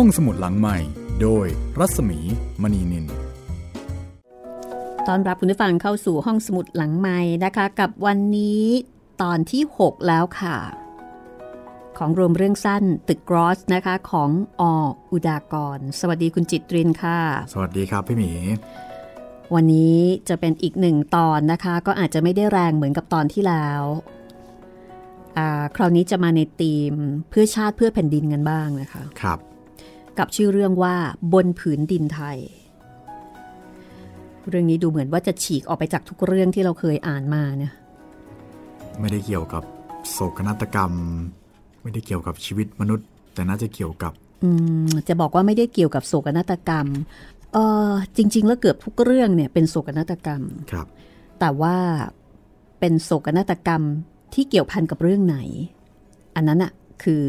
ห้องสมุดหลังใหม่ โดยรัศมีมณีนินตอนรับคุณผู้ฟังเข้าสู่ห้องสมุดหลังใหม่นะคะ กับวันนี้ตอนที่ 6 แล้วค่ะ ของรวมเรื่องสั้นตึกกรอสนะคะ ของออุดากร สวัสดีคุณจิตรินค่ะ สวัสดีครับพี่หมี วันนี้จะเป็นอีกหนึ่งตอนนะคะ ก็อาจจะไม่ได้แรงเหมือนกับตอนที่แล้วคราวนี้จะมาในธีมเพื่อชาติเพื่อแผ่นดินกันบ้างนะคะ ครับ กับชื่อเรื่องว่าบนผืนดินไทย เรื่องนี้ดูเหมือนว่าจะฉีกออกไปจากทุกเรื่องที่เราเคยอ่านมาเนี่ยไม่ได้เกี่ยวกับโศกนาฏกรรม ไม่ได้เกี่ยวกับชีวิตมนุษย์ แต่น่าจะเกี่ยวกับอืมจะบอกว่าไม่ได้เกี่ยวกับโศกนาฏกรรมเออจริง ๆ แล้วเกือบทุกเรื่องเนี่ยเป็นโศกนาฏกรรมครับ แต่ว่าเป็นโศกนาฏกรรมที่เกี่ยวพันกับเรื่องไหน อันนั้นอะคือ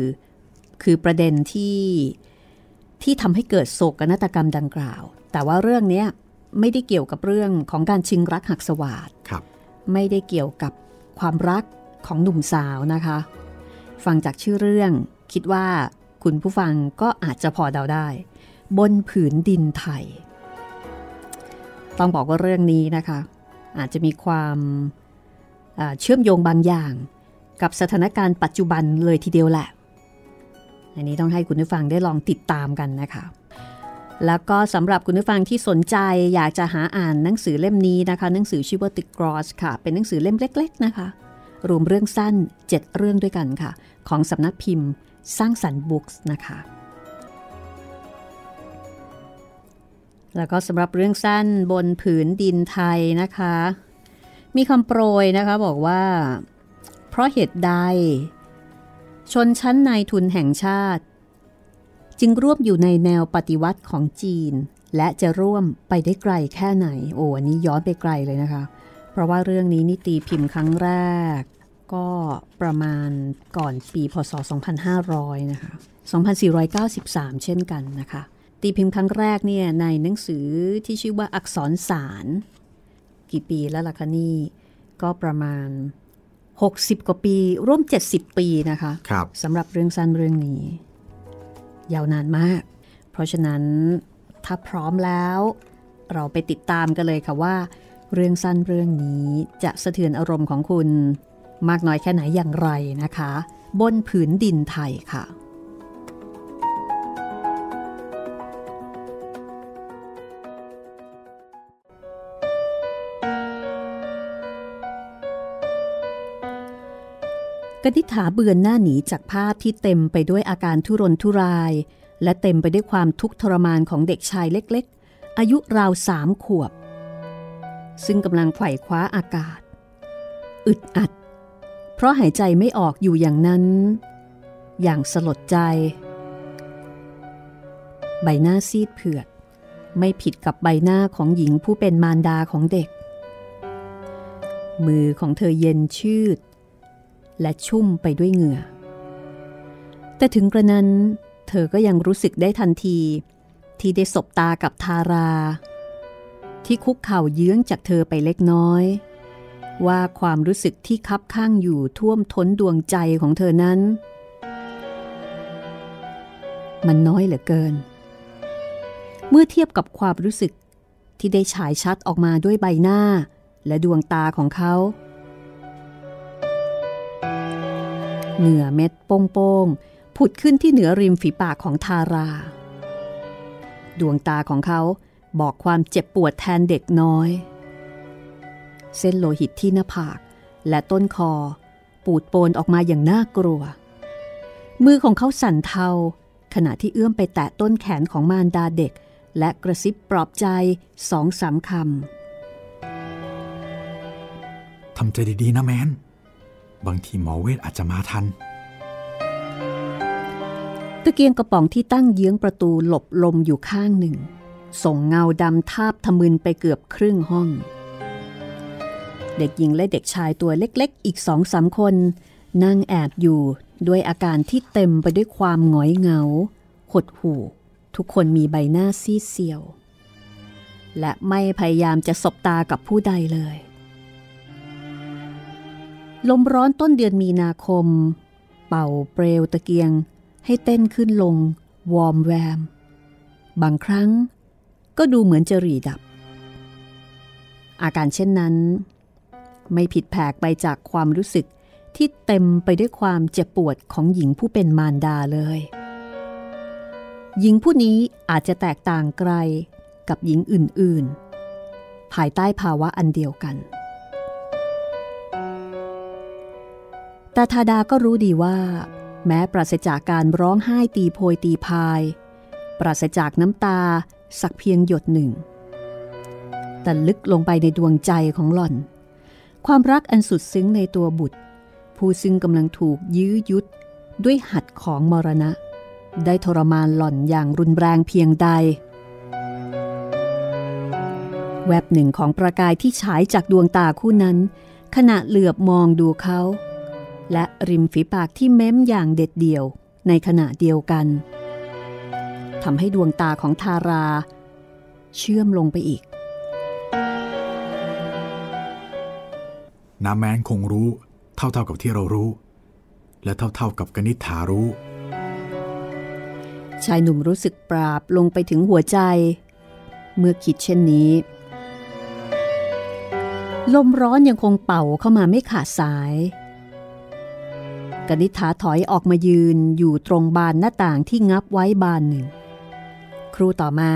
คือประเด็นที่ ที่ทำให้เกิดโศกนาฏกรรมดังกล่าว แต่ว่าเรื่องนี้ไม่ได้เกี่ยวกับเรื่องของการชิงรักหักสวาดครับไม่ได้เกี่ยวกับความรักของหนุ่มสาวนะคะ ฟังจากชื่อเรื่องคิดว่าคุณผู้ฟังก็อาจจะพอเดาได้ บนผืนดินไทย ต้องบอกว่าเรื่องนี้นะคะ อาจจะมีความเชื่อมโยงบางอย่าง กับสถานการณ์ปัจจุบันเลยทีเดียวแหละ อันนี้ต้องให้คุณผู้ฟังได้ลองติดตามกันนะคะ แล้วก็สำหรับคุณผู้ฟังที่สนใจอยากจะหาอ่านหนังสือเล่มนี้นะคะ หนังสือชื่อว่า The Gross ค่ะ เป็นหนังสือเล่มเล็ก ๆ นะคะ รวมเรื่องสั้น 7 เรื่องด้วยกันค่ะ ของสำนักพิมพ์ สร้างสรรค์บุ๊กส์นะคะแล้วก็สำหรับเรื่องสั้นบนผืนดินไทยนะคะ มีคำโปรยนะคะบอกว่า เพราะเหตุใด ชนชั้นนายทุนแห่งชาติ จึงร่วมอยู่ในแนวปฏิวัติของจีน และจะร่วมไปได้ไกลแค่ไหน โอ้อันนี้ย้อนไปไกลเลยนะคะ เพราะว่าเรื่องนี้นี่ตีพิมพ์ครั้งแรก ก็ประมาณก่อนปีพศ 2500 นะคะ 2493 เช่นกันนะคะ ตีพิมพ์ครั้งแรกเนี่ยในหนังสือที่ชื่อว่าอักษรสาร กี่ปีแล้วล่ะคะนี่ก็ประมาณ 60 กว่าปี ร่วม 70 ปีนะคะครับสำหรับเรื่องสั้นเรื่องนี้ ยาวนานมาก เพราะฉะนั้นถ้าพร้อมแล้ว เราไปติดตามกันเลยค่ะว่า เรื่องสั้นเรื่องนี้จะสะเทือนอารมณ์ของคุณ มากน้อยแค่ไหนอย่างไรนะคะ บนผืนดินไทยค่ะ กนิษฐาเบือนหน้าหนีจากภาพที่เต็มไปด้วยอาการทุรนทุราย และเต็มไปด้วยความทุกข์ทรมานของเด็กชายเล็กๆ อายุราวสามขวบ ซึ่งกำลังไขว่คว้าอากาศ อึดอัด เพราะหายใจไม่ออกอยู่อย่างนั้น อย่างสลดใจ ใบหน้าซีดเผือด ไม่ผิดกับใบหน้าของหญิงผู้เป็นมารดาของเด็ก มือของเธอเย็นชืด และชุ่มไปด้วยเหงื่อ แต่ถึงกระนั้น เธอก็ยังรู้สึกได้ทันที ที่ได้สบตากับทารา ที่คุกเข่าเยื้องจากเธอไปเล็กน้อย ว่าความรู้สึกที่คับข้างอยู่ท่วมท้นดวงใจของเธอนั้น มันน้อยเหลือเกิน เมื่อเทียบกับความรู้สึกที่ได้ฉายชัดออกมาด้วยใบหน้าและดวงตาของเขา เหงื่อเม็ดโป้งๆผุดขึ้นที่เหนือริมฝีปากของทารา ดวงตาของเขาบอกความเจ็บปวดแทนเด็กน้อย เส้นโลหิตที่หน้าผากและต้นคอ ปูดโปนออกมาอย่างน่ากลัว มือของเขาสั่นเทา ขณะที่เอื้อมไปแตะต้นแขนของมารดาเด็ก และกระซิบปลอบใจสองสามคำทำใจดีๆนะแมน บางทีหมอเวทอาจจะมาทัน ตะเกียงกระป๋องที่ตั้งเยื้องประตูหลบลมอยู่ข้างหนึ่ง ส่งเงาดำทาบทะมึนไปเกือบครึ่งห้อง เด็กหญิงและเด็กชายตัวเล็กๆ อีกสองสามคน นั่งแอบอยู่ด้วยอาการที่เต็มไปด้วยความหงอยเหงา หดหู่ ทุกคนมีใบหน้าซีดเซียว และไม่พยายามจะสบตากับผู้ใดเลย ลมร้อนต้นเดือนมีนาคม เป่าเปลวตะเกียง ให้เต้นขึ้นลง วอมแวม บางครั้ง ก็ดูเหมือนจะรีดับ อาการเช่นนั้น ไม่ผิดแผกไปจากความรู้สึกที่เต็มไปด้วยความเจ็บปวดของหญิงผู้เป็นมารดาเลย หญิงผู้นี้อาจจะแตกต่างไกลกับหญิงอื่นๆ ภายใต้ภาวะอันเดียวกัน แต่ทาดาก็รู้ดีว่า แม้ปราศจากการร้องไห้ตีโพยตีพาย ปราศจากน้ำตาสักเพียงหยดหนึ่ง แต่ลึกลงไปในดวงใจของหล่อน ความรักอันสุดซึ้งในตัวบุตร ผู้ซึ่งกำลังถูกยื้อยุดด้วยหัดของมรณะ ได้ทรมานหล่อนอย่างรุนแรงเพียงใด แวบหนึ่งของประกายที่ฉายจากดวงตาคู่นั้น ขณะเหลือบมองดูเขา และริมฝีปากที่เม้มอย่างเด็ดเดี่ยวในขณะเดียวกันทำให้ดวงตาของทารา เชื่อมลงไปอีก น้าแมนคงรู้เท่าๆกับที่เรารู้ และเท่าๆกับกนิษฐารู้ ชายหนุ่มรู้สึกปราบลงไปถึงหัวใจ เมื่อคิดเช่นนี้ ลมร้อนยังคงเป่าเข้ามาไม่ขาดสาย กนิษฐาถอยออกมายืนอยู่ตรงบานหน้าต่างที่งับไว้บานหนึ่ง ครูต่อมา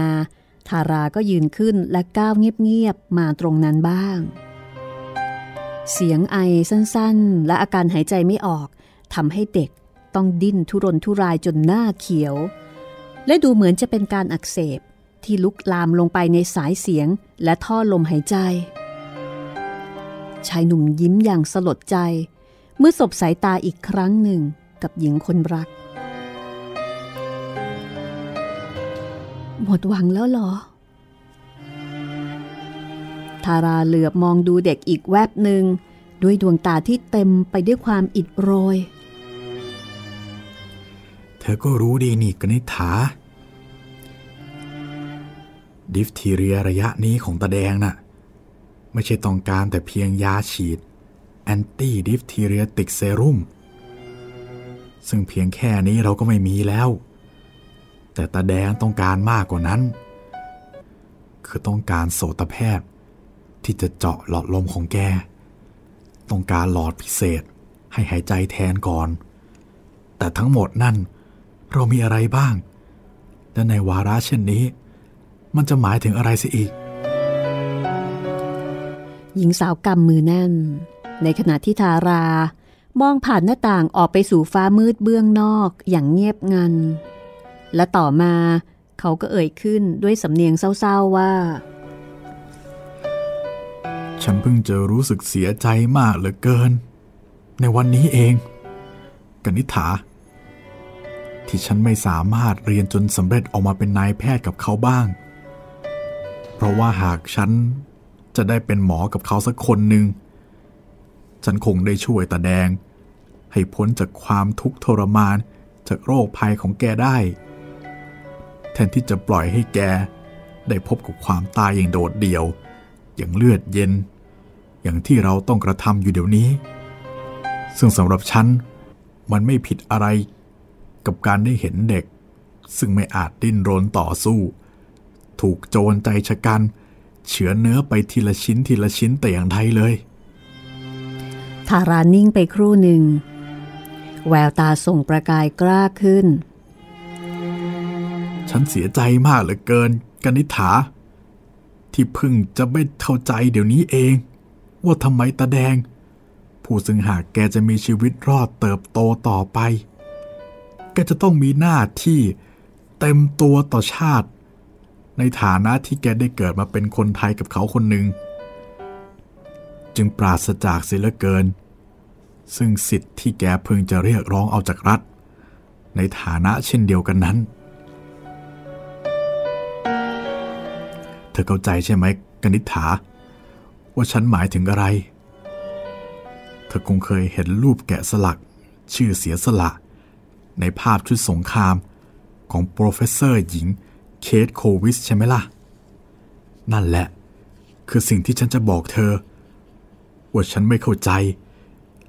ทาราก็ยืนขึ้นและก้าวเงียบๆมาตรงนั้นบ้าง เสียงไอสั้นๆ และอาการหายใจไม่ออกทำให้เด็กต้องดิ้นทุรนทุรายจนหน้าเขียว และดูเหมือนจะเป็นการอักเสบที่ลุกลามลงไปในสายเสียงและท่อลมหายใจ ชายหนุ่มยิ้มอย่างสลดใจ เมื่อสบสายตาอีกครั้งหนึ่งกับหญิงคนรัก หมดหวังแล้วหรอ ทาราเหลือบมองดูเด็กอีกแวบหนึ่ง ด้วยดวงตาที่เต็มไปด้วยความอิดโรย เธอก็รู้ดีนี่กนิษฐา diphtheria ระยะนี้ของตาแดงน่ะ ไม่ใช่ต้องการแต่เพียงยาฉีด anti-diphtheritic เซรุ่มซึ่งเพียงแค่นี้เราก็ไม่มีแล้ว แต่ตาแดงต้องการมากกว่านั้น คือต้องการโสตแพทย์ ที่จะเจาะหลอดลมของแก ต้องการหลอดพิเศษให้หายใจแทนก่อน แต่ทั้งหมดนั่นเรามีอะไรบ้าง และในวาระเช่นนี้ มันจะหมายถึงอะไรสิอีก หญิงสาวกำมือแน่น ในขณะที่ทารามองผ่านหน้าต่างออกไปสู่ฟ้ามืดเบื้องนอกอย่างเงียบงัน และต่อมาเขาก็เอ่ยขึ้นด้วยสำเนียงเศร้าๆว่า ฉันเพิ่งจะรู้สึกเสียใจมากเหลือเกิน ในวันนี้เอง กนิษฐา ที่ฉันไม่สามารถเรียนจนสำเร็จออกมาเป็นนายแพทย์กับเขาบ้าง เพราะว่าหากฉันจะได้เป็นหมอกับเขาสักคนหนึ่ง ฉันคงได้ช่วยตาแดง ให้พ้นจากความทุกข์ทรมานจากโรคภัยของแกได้ แทนที่จะปล่อยให้แก ได้พบกับความตายอย่างโดดเดี่ยว อย่างเลือดเย็น อย่างที่เราต้องกระทำอยู่เดี๋ยวนี้ ซึ่งสำหรับฉัน มันไม่ผิดอะไร กับการได้เห็นเด็ก ซึ่งไม่อาจดิ้นรนต่อสู้ ถูกโจรใจชะกันเฉือนเนื้อไปทีละชิ้นทีละชิ้นแต่อย่างใดเลย ทารานิ่งไปครู่หนึ่ง แววตาส่งประกายกล้าขึ้น ฉันเสียใจมากเหลือเกินกนิษฐา ที่เพึ่งจะไม่เข้าใจเดี๋ยวนี้เอง ว่าทำไมตาแดง ผู้ซึ่งหากแกจะมีชีวิตรอดเติบโตต่อไป แกจะต้องมีหน้าที่เต็มตัวต่อชาติ ในฐานะที่แกได้เกิดมาเป็นคนไทยกับเขาคนหนึ่งจึงปราศจากเสียเหลือเกิน ซึ่งสิทธิ์ที่แกเพึงจะเรียกร้องเอาจากรัฐ ในฐานะเช่นเดียวกันนั้น เธอเข้าใจใช่ไหมกนิษฐา ว่าฉันหมายถึงอะไร เธอคงเคยเห็นรูปแกะสลัก ชื่อเสียสละ ในภาพชุดสงครามของ professor หญิง Käthe Kollwitz ใช่ไหมล่ะ นั่นแหละ คือสิ่งที่ฉันจะบอกเธอ ว่าฉันไม่เข้าใจ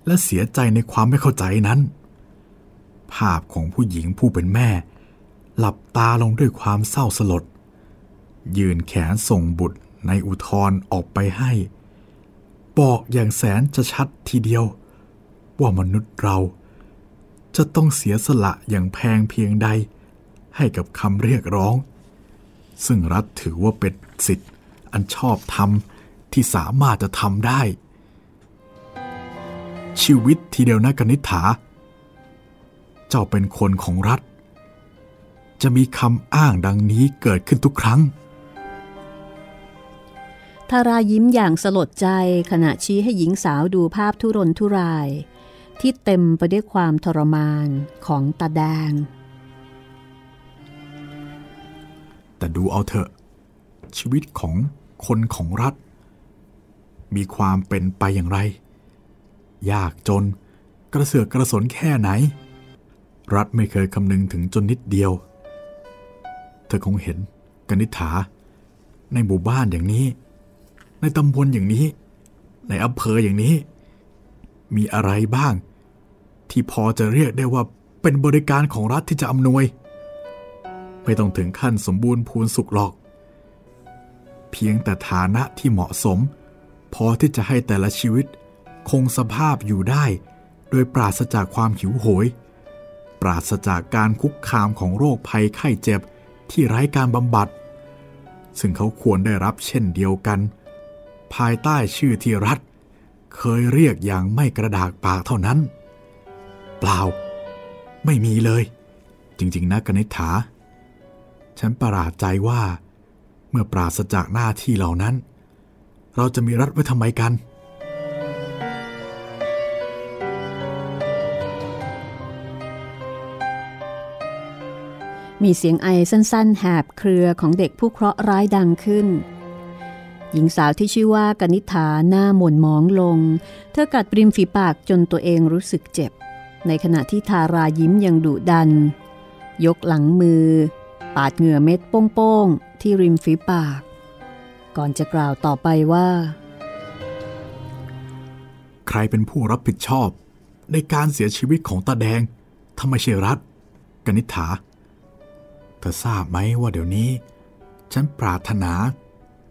และเสียใจในความไม่เข้าใจนั้น ภาพของผู้หญิงผู้เป็นแม่ หลับตาลงด้วยความเศร้าสลด ยื่นแขนส่งบุตรในอุทธรออกไปให้ บอกอย่างแสนจะชัดทีเดียว ว่ามนุษย์เราจะต้องเสียสละอย่างแพงเพียงใด ให้กับคำเรียกร้อง ซึ่งรัฐถือว่าเป็นสิทธิ์อันชอบธรรมที่สามารถจะทำได้ ชีวิตทีเดียวนะกนิษฐา เจ้าเป็นคนของรัฐ จะมีคำอ้างดังนี้เกิดขึ้นทุกครั้งทารายิ้มอย่างสลดใจขณะชี้ให้หญิงสาวดูภาพทุรนทุราย ที่เต็มไปด้วยความทรมานของตาแดง แต่ดูเอาเถอะ ชีวิตของคนของรัฐ มีความเป็นไปอย่างไร ยากจน กระเสือกกระสนแค่ไหน รัฐไม่เคยคำนึงถึงจนนิดเดียว เธอคงเห็นกนิษฐา ในหมู่บ้านอย่างนี้ ในตำบลอย่างนี้ ในอำเภออย่างนี้ มีอะไรบ้าง ที่พอจะเรียกได้ว่าเป็นบริการของรัฐที่จะอำนวย ไม่ต้องถึงขั้นสมบูรณ์พูนสุขหรอก เพียงแต่ฐานะที่เหมาะสม พอที่จะให้แต่ละชีวิต คงสภาพอยู่ได้ โดยปราศจากความหิวโหย ปราศจากการคุกคามของโรคภัยไข้เจ็บที่ไร้การบำบัด ซึ่งเขาควรได้รับเช่นเดียวกัน ภายใต้ชื่อที่รัฐ เคยเรียกอย่างไม่กระดากปากเท่านั้น เปล่า ไม่มีเลย จริง ๆ นะกนิษฐา ฉันประหลาดใจว่า เมื่อปราศจากหน้าที่เหล่านั้น เราจะมีรัฐไว้ทำไมกัน มีเสียงไอสั้นๆ แหบเครือของเด็กผู้เคราะห์ร้ายดังขึ้น หญิงสาวที่ชื่อว่ากนิษฐาหน้าหม่นมองลง เธอกัดปริมฝีปากจนตัวเองรู้สึกเจ็บ ในขณะที่ทารายิ้มยังดุดัน ยกหลังมือ ปาดเหงื่อเม็ดโป้งๆ ที่ริมฝีปาก ก่อนจะกล่าวต่อไปว่า ใครเป็นผู้รับผิดชอบ ในการเสียชีวิตของตาแดงถ้าไม่ใช่รัฐกนิษฐา เธอทราบไหมว่าเดี๋ยวนี้ ฉันปรารถนา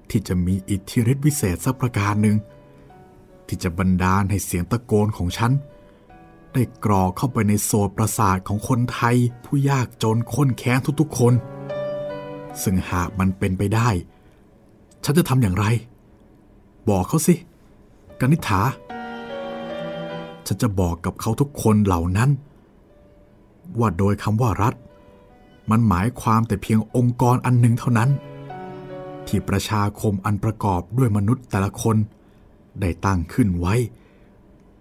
ที่จะมีอิทธิฤทธิวิเศษสักประการหนึ่ง ที่จะบันดาลให้เสียงตะโกนของฉัน ได้กรอกเข้าไปในโสดประสาทของคนไทยผู้ยากจนค้นแค้นทุกๆคน ซึ่งหากมันเป็นไปได้ ฉันจะทำอย่างไร บอกเขาสิกนิษฐา ฉันจะบอกกับเขาทุกคนเหล่านั้น ว่าโดยคำว่ารัฐ มันหมายความแต่เพียงองค์กรอันหนึ่งเท่านั้น ที่ประชาคมอันประกอบด้วยมนุษย์แต่ละคน ได้ตั้งขึ้นไว้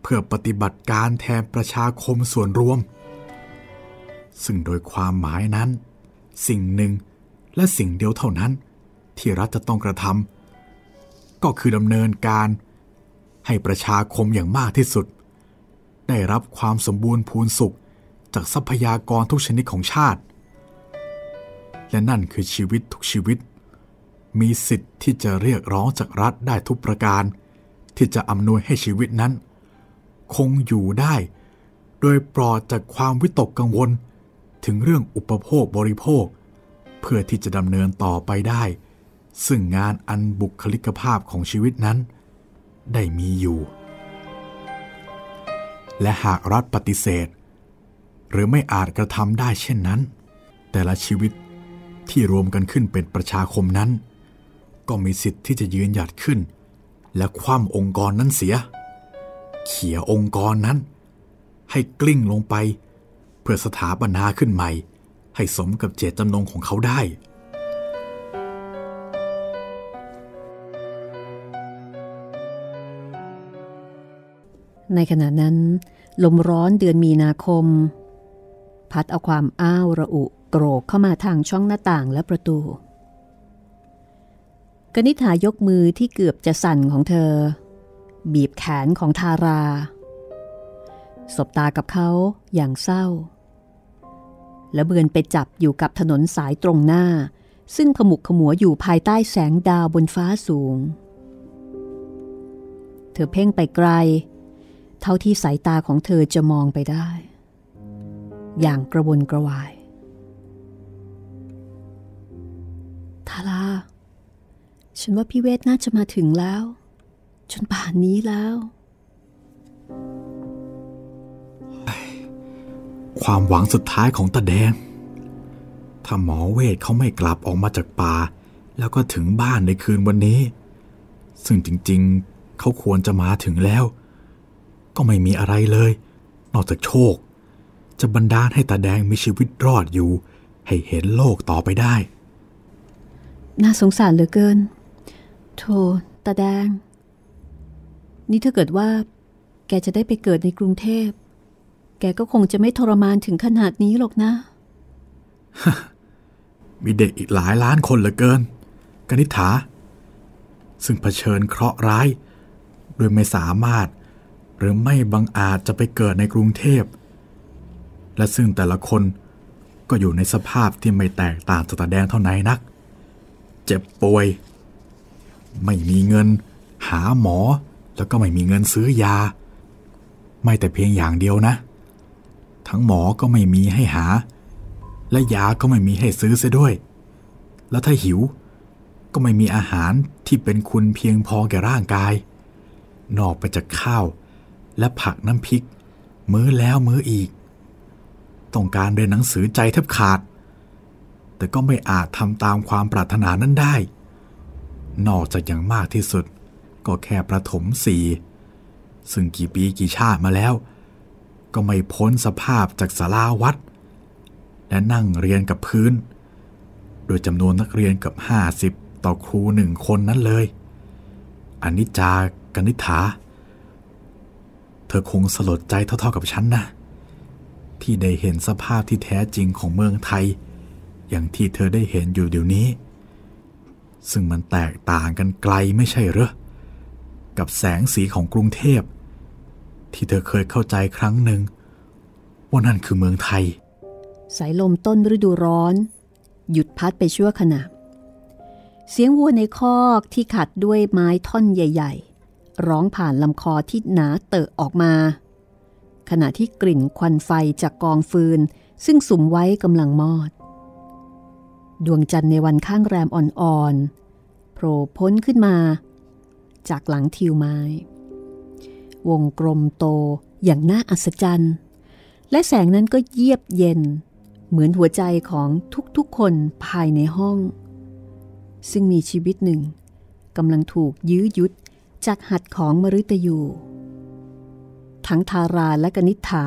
เพื่อปฏิบัติการแทนประชาคมส่วนรวม ซึ่งโดยความหมายนั้น สิ่งหนึ่งและสิ่งเดียวเท่านั้น ที่รัฐจะต้องกระทำก็คือดำเนินการ ให้ประชาคมอย่างมากที่สุด ได้รับความสมบูรณ์พูนสุขจากทรัพยากรทุกชนิดของชาติ และนั่นคือชีวิตทุกชีวิต มีสิทธิ์ที่จะเรียกร้องจากรัฐได้ทุกประการ ที่จะอำนวยให้ชีวิตนั้น คงอยู่ได้ โดยปลอดจากความวิตกกังวล ถึงเรื่องอุปโภคบริโภค เพื่อที่จะดำเนินต่อไปได้ ซึ่งงานอันบุคลิกภาพของชีวิตนั้น ได้มีอยู่ และหากรัฐปฏิเสธ หรือไม่อาจกระทำได้เช่นนั้น แต่ละชีวิต ที่รวมกันขึ้นเป็นประชาคมนั้น ก็มีสิทธิ์ที่จะยืนหยัดขึ้น และคว่ำองค์กรนั้นเสีย เขี่ยองค์กรนั้น ให้กลิ้งลงไป เพื่อสถาปนาขึ้นใหม่ ให้สมกับเจตจำนงของเขาได้ในขณะนั้น ลมร้อนเดือนมีนาคม พัดเอาความอ้าวระอุ โกรกเข้ามาทางช่องหน้าต่างและประตู กนิษฐายกมือที่เกือบจะสั่นของเธอ บีบแขนของทารา สบตากับเขาอย่างเศร้า และเบือนไปจับอยู่กับถนนสายตรงหน้า ซึ่งขมุกขมัวอยู่ภายใต้แสงดาวบนฟ้าสูง เธอเพ่งไปไกล เท่าที่สายตาของเธอจะมองไปได้ อย่างกระวนกระวาย ทารา ฉันว่าพี่เวทน่าจะมาถึงแล้ว จนป่านนี้แล้ว ความหวังสุดท้ายของตาแดง ถ้าหมอเวทเขาไม่กลับออกมาจากป่า แล้วก็ถึงบ้านในคืนวันนี้ ซึ่งจริงๆ เขาควรจะมาถึงแล้ว ก็ไม่มีอะไรเลย นอกจากโชค จะบันดาลให้ตาแดงมีชีวิตรอดอยู่ ให้เห็นโลกต่อไปได้ น่าสงสารเหลือเกินโธ่ตาแดง นี่ถ้าเกิดว่า แกจะได้ไปเกิดในกรุงเทพ แกก็คงจะไม่ทรมานถึงขนาดนี้หรอกนะ มีเด็กอีกหลายล้านคนเหลือเกิน กนิษฐา ซึ่งเผชิญเคราะห์ร้าย โดยไม่สามารถ หรือไม่บังอาจจะไปเกิดในกรุงเทพ และซึ่งแต่ละคนก็อยู่ในสภาพที่ไม่แตกต่างจากตาแดงเท่าไหนนัก เจ็บป่วย ไม่มีเงิน หาหมอ แล้วก็ไม่มีเงินซื้อยา ไม่แต่เพียงอย่างเดียวนะ ทั้งหมอก็ไม่มีให้หา และยาก็ไม่มีให้ซื้อเสียด้วย แล้วถ้าหิวก็ไม่มีอาหารที่เป็นคุณเพียงพอแก่ร่างกาย นอกไปจากข้าว และผักน้ำพริก มื้อแล้วมื้ออีก ต้องการเรียนหนังสือใจแทบขาด แต่ก็ไม่อาจทำตามความปรารถนานั้นได้ นอกจากอย่างมากที่สุด ก็แค่ประถมสี่ซึ่งกี่ปีกี่ชาติมาแล้ว ก็ไม่พ้นสภาพจากศาลาวัด และนั่งเรียนกับพื้น โดยจำนวนนักเรียนกับ50ต่อครูหนึ่งคนนั้นเลยอนิจจากนิฐา เธอคงสลดใจเท่าๆกับฉันนะ ที่ได้เห็นสภาพที่แท้จริงของเมืองไทย อย่างที่เธอได้เห็นอยู่เดี๋ยวนี้ ซึ่งมันแตกต่างกันไกลไม่ใช่เหรอ กับแสงสีของกรุงเทพ ที่เธอเคยเข้าใจครั้งหนึ่ง ว่านั่นคือเมืองไทย สายลมต้นฤดูร้อน หยุดพัดไปชั่วขณะ เสียงวัวในคอกที่ขัดด้วยไม้ท่อนใหญ่ ๆ ร้องผ่านลำคอที่หนาเตอะออกมา ขณะที่กลิ่นควันไฟจากกองฟืนซึ่งสุมไว้กำลังมอด ดวงจันทร์ในวันข้างแรมอ่อนๆโผล่พ้นขึ้นมา จากหลังทิวไม้ วงกลมโตอย่างน่าอัศจรรย์ และแสงนั้นก็เยียบเย็น เหมือนหัวใจของทุกๆคนภายในห้อง ซึ่งมีชีวิตหนึ่งกำลังถูกยื้อยุดจากหัดของมฤตยู ทั้งทาราและกนิษฐา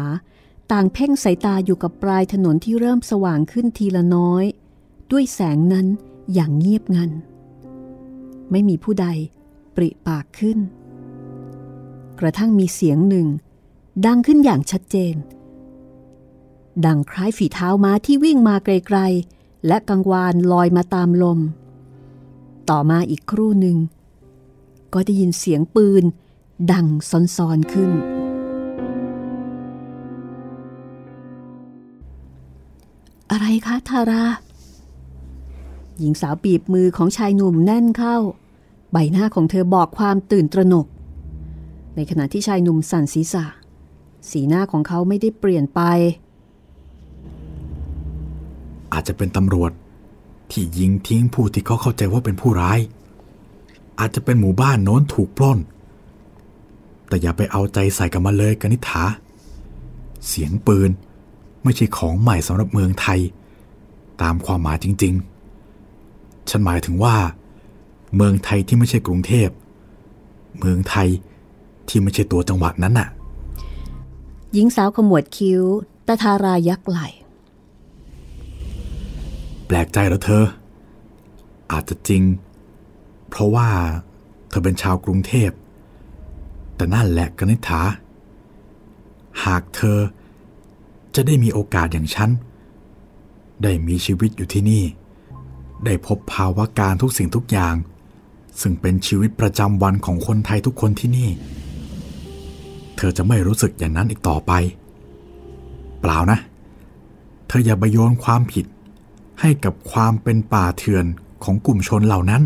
ต่างเพ่งสายตาอยู่กับปลายถนนที่เริ่มสว่างขึ้นทีละน้อย ด้วยแสงนั้นอย่างเงียบงัน ไม่มีผู้ใดปริปากขึ้น กระทั่งมีเสียงหนึ่ง ดังขึ้นอย่างชัดเจน ดังคล้ายฝีเท้าม้าที่วิ่งมาไกลๆ และกังวานลอยมาตามลม ต่อมาอีกครู่หนึ่ง ก็ได้ยินเสียงปืน ดังซ้อนๆขึ้นอะไรคะทารา หญิงสาวบีบมือของชายหนุ่มแน่นเข้า ใบหน้าของเธอบอกความตื่นตระหนก ในขณะที่ชายหนุ่มสั่นศีรษะ สีหน้าของเขาไม่ได้เปลี่ยนไป อาจจะเป็นตำรวจที่ยิงทิ้งผู้ที่เขาเข้าใจว่าเป็นผู้ร้าย อาจจะเป็นหมู่บ้านโน้นถูกปล้น แต่อย่าไปเอาใจใส่กับมันเลยกนิษฐา เสียงปืนไม่ใช่ของใหม่สำหรับเมืองไทย ตามความหมายจริง ๆ ฉันหมายถึงว่า เมืองไทยที่ไม่ใช่กรุงเทพ เมืองไทยที่ไม่ใช่ตัวจังหวัดนั้นน่ะ หญิงสาวขมวดคิ้วตาทารายักไหล แปลกใจเหรอเธอ อาจจะจริง เพราะว่าเธอเป็นชาวกรุงเทพ แต่นั่นแหละกนิษฐา หากเธอจะได้มีโอกาสอย่างฉัน ได้มีชีวิตอยู่ที่นี่ ได้พบภาวะการทุกสิ่งทุกอย่าง ซึ่งเป็นชีวิตประจำวันของคนไทยทุกคนที่นี่ เธอจะไม่รู้สึกอย่างนั้นอีกต่อไป เปล่านะ เธออย่าไปโยนความผิด ให้กับความเป็นป่าเถื่อนของกลุ่มชนเหล่านั้น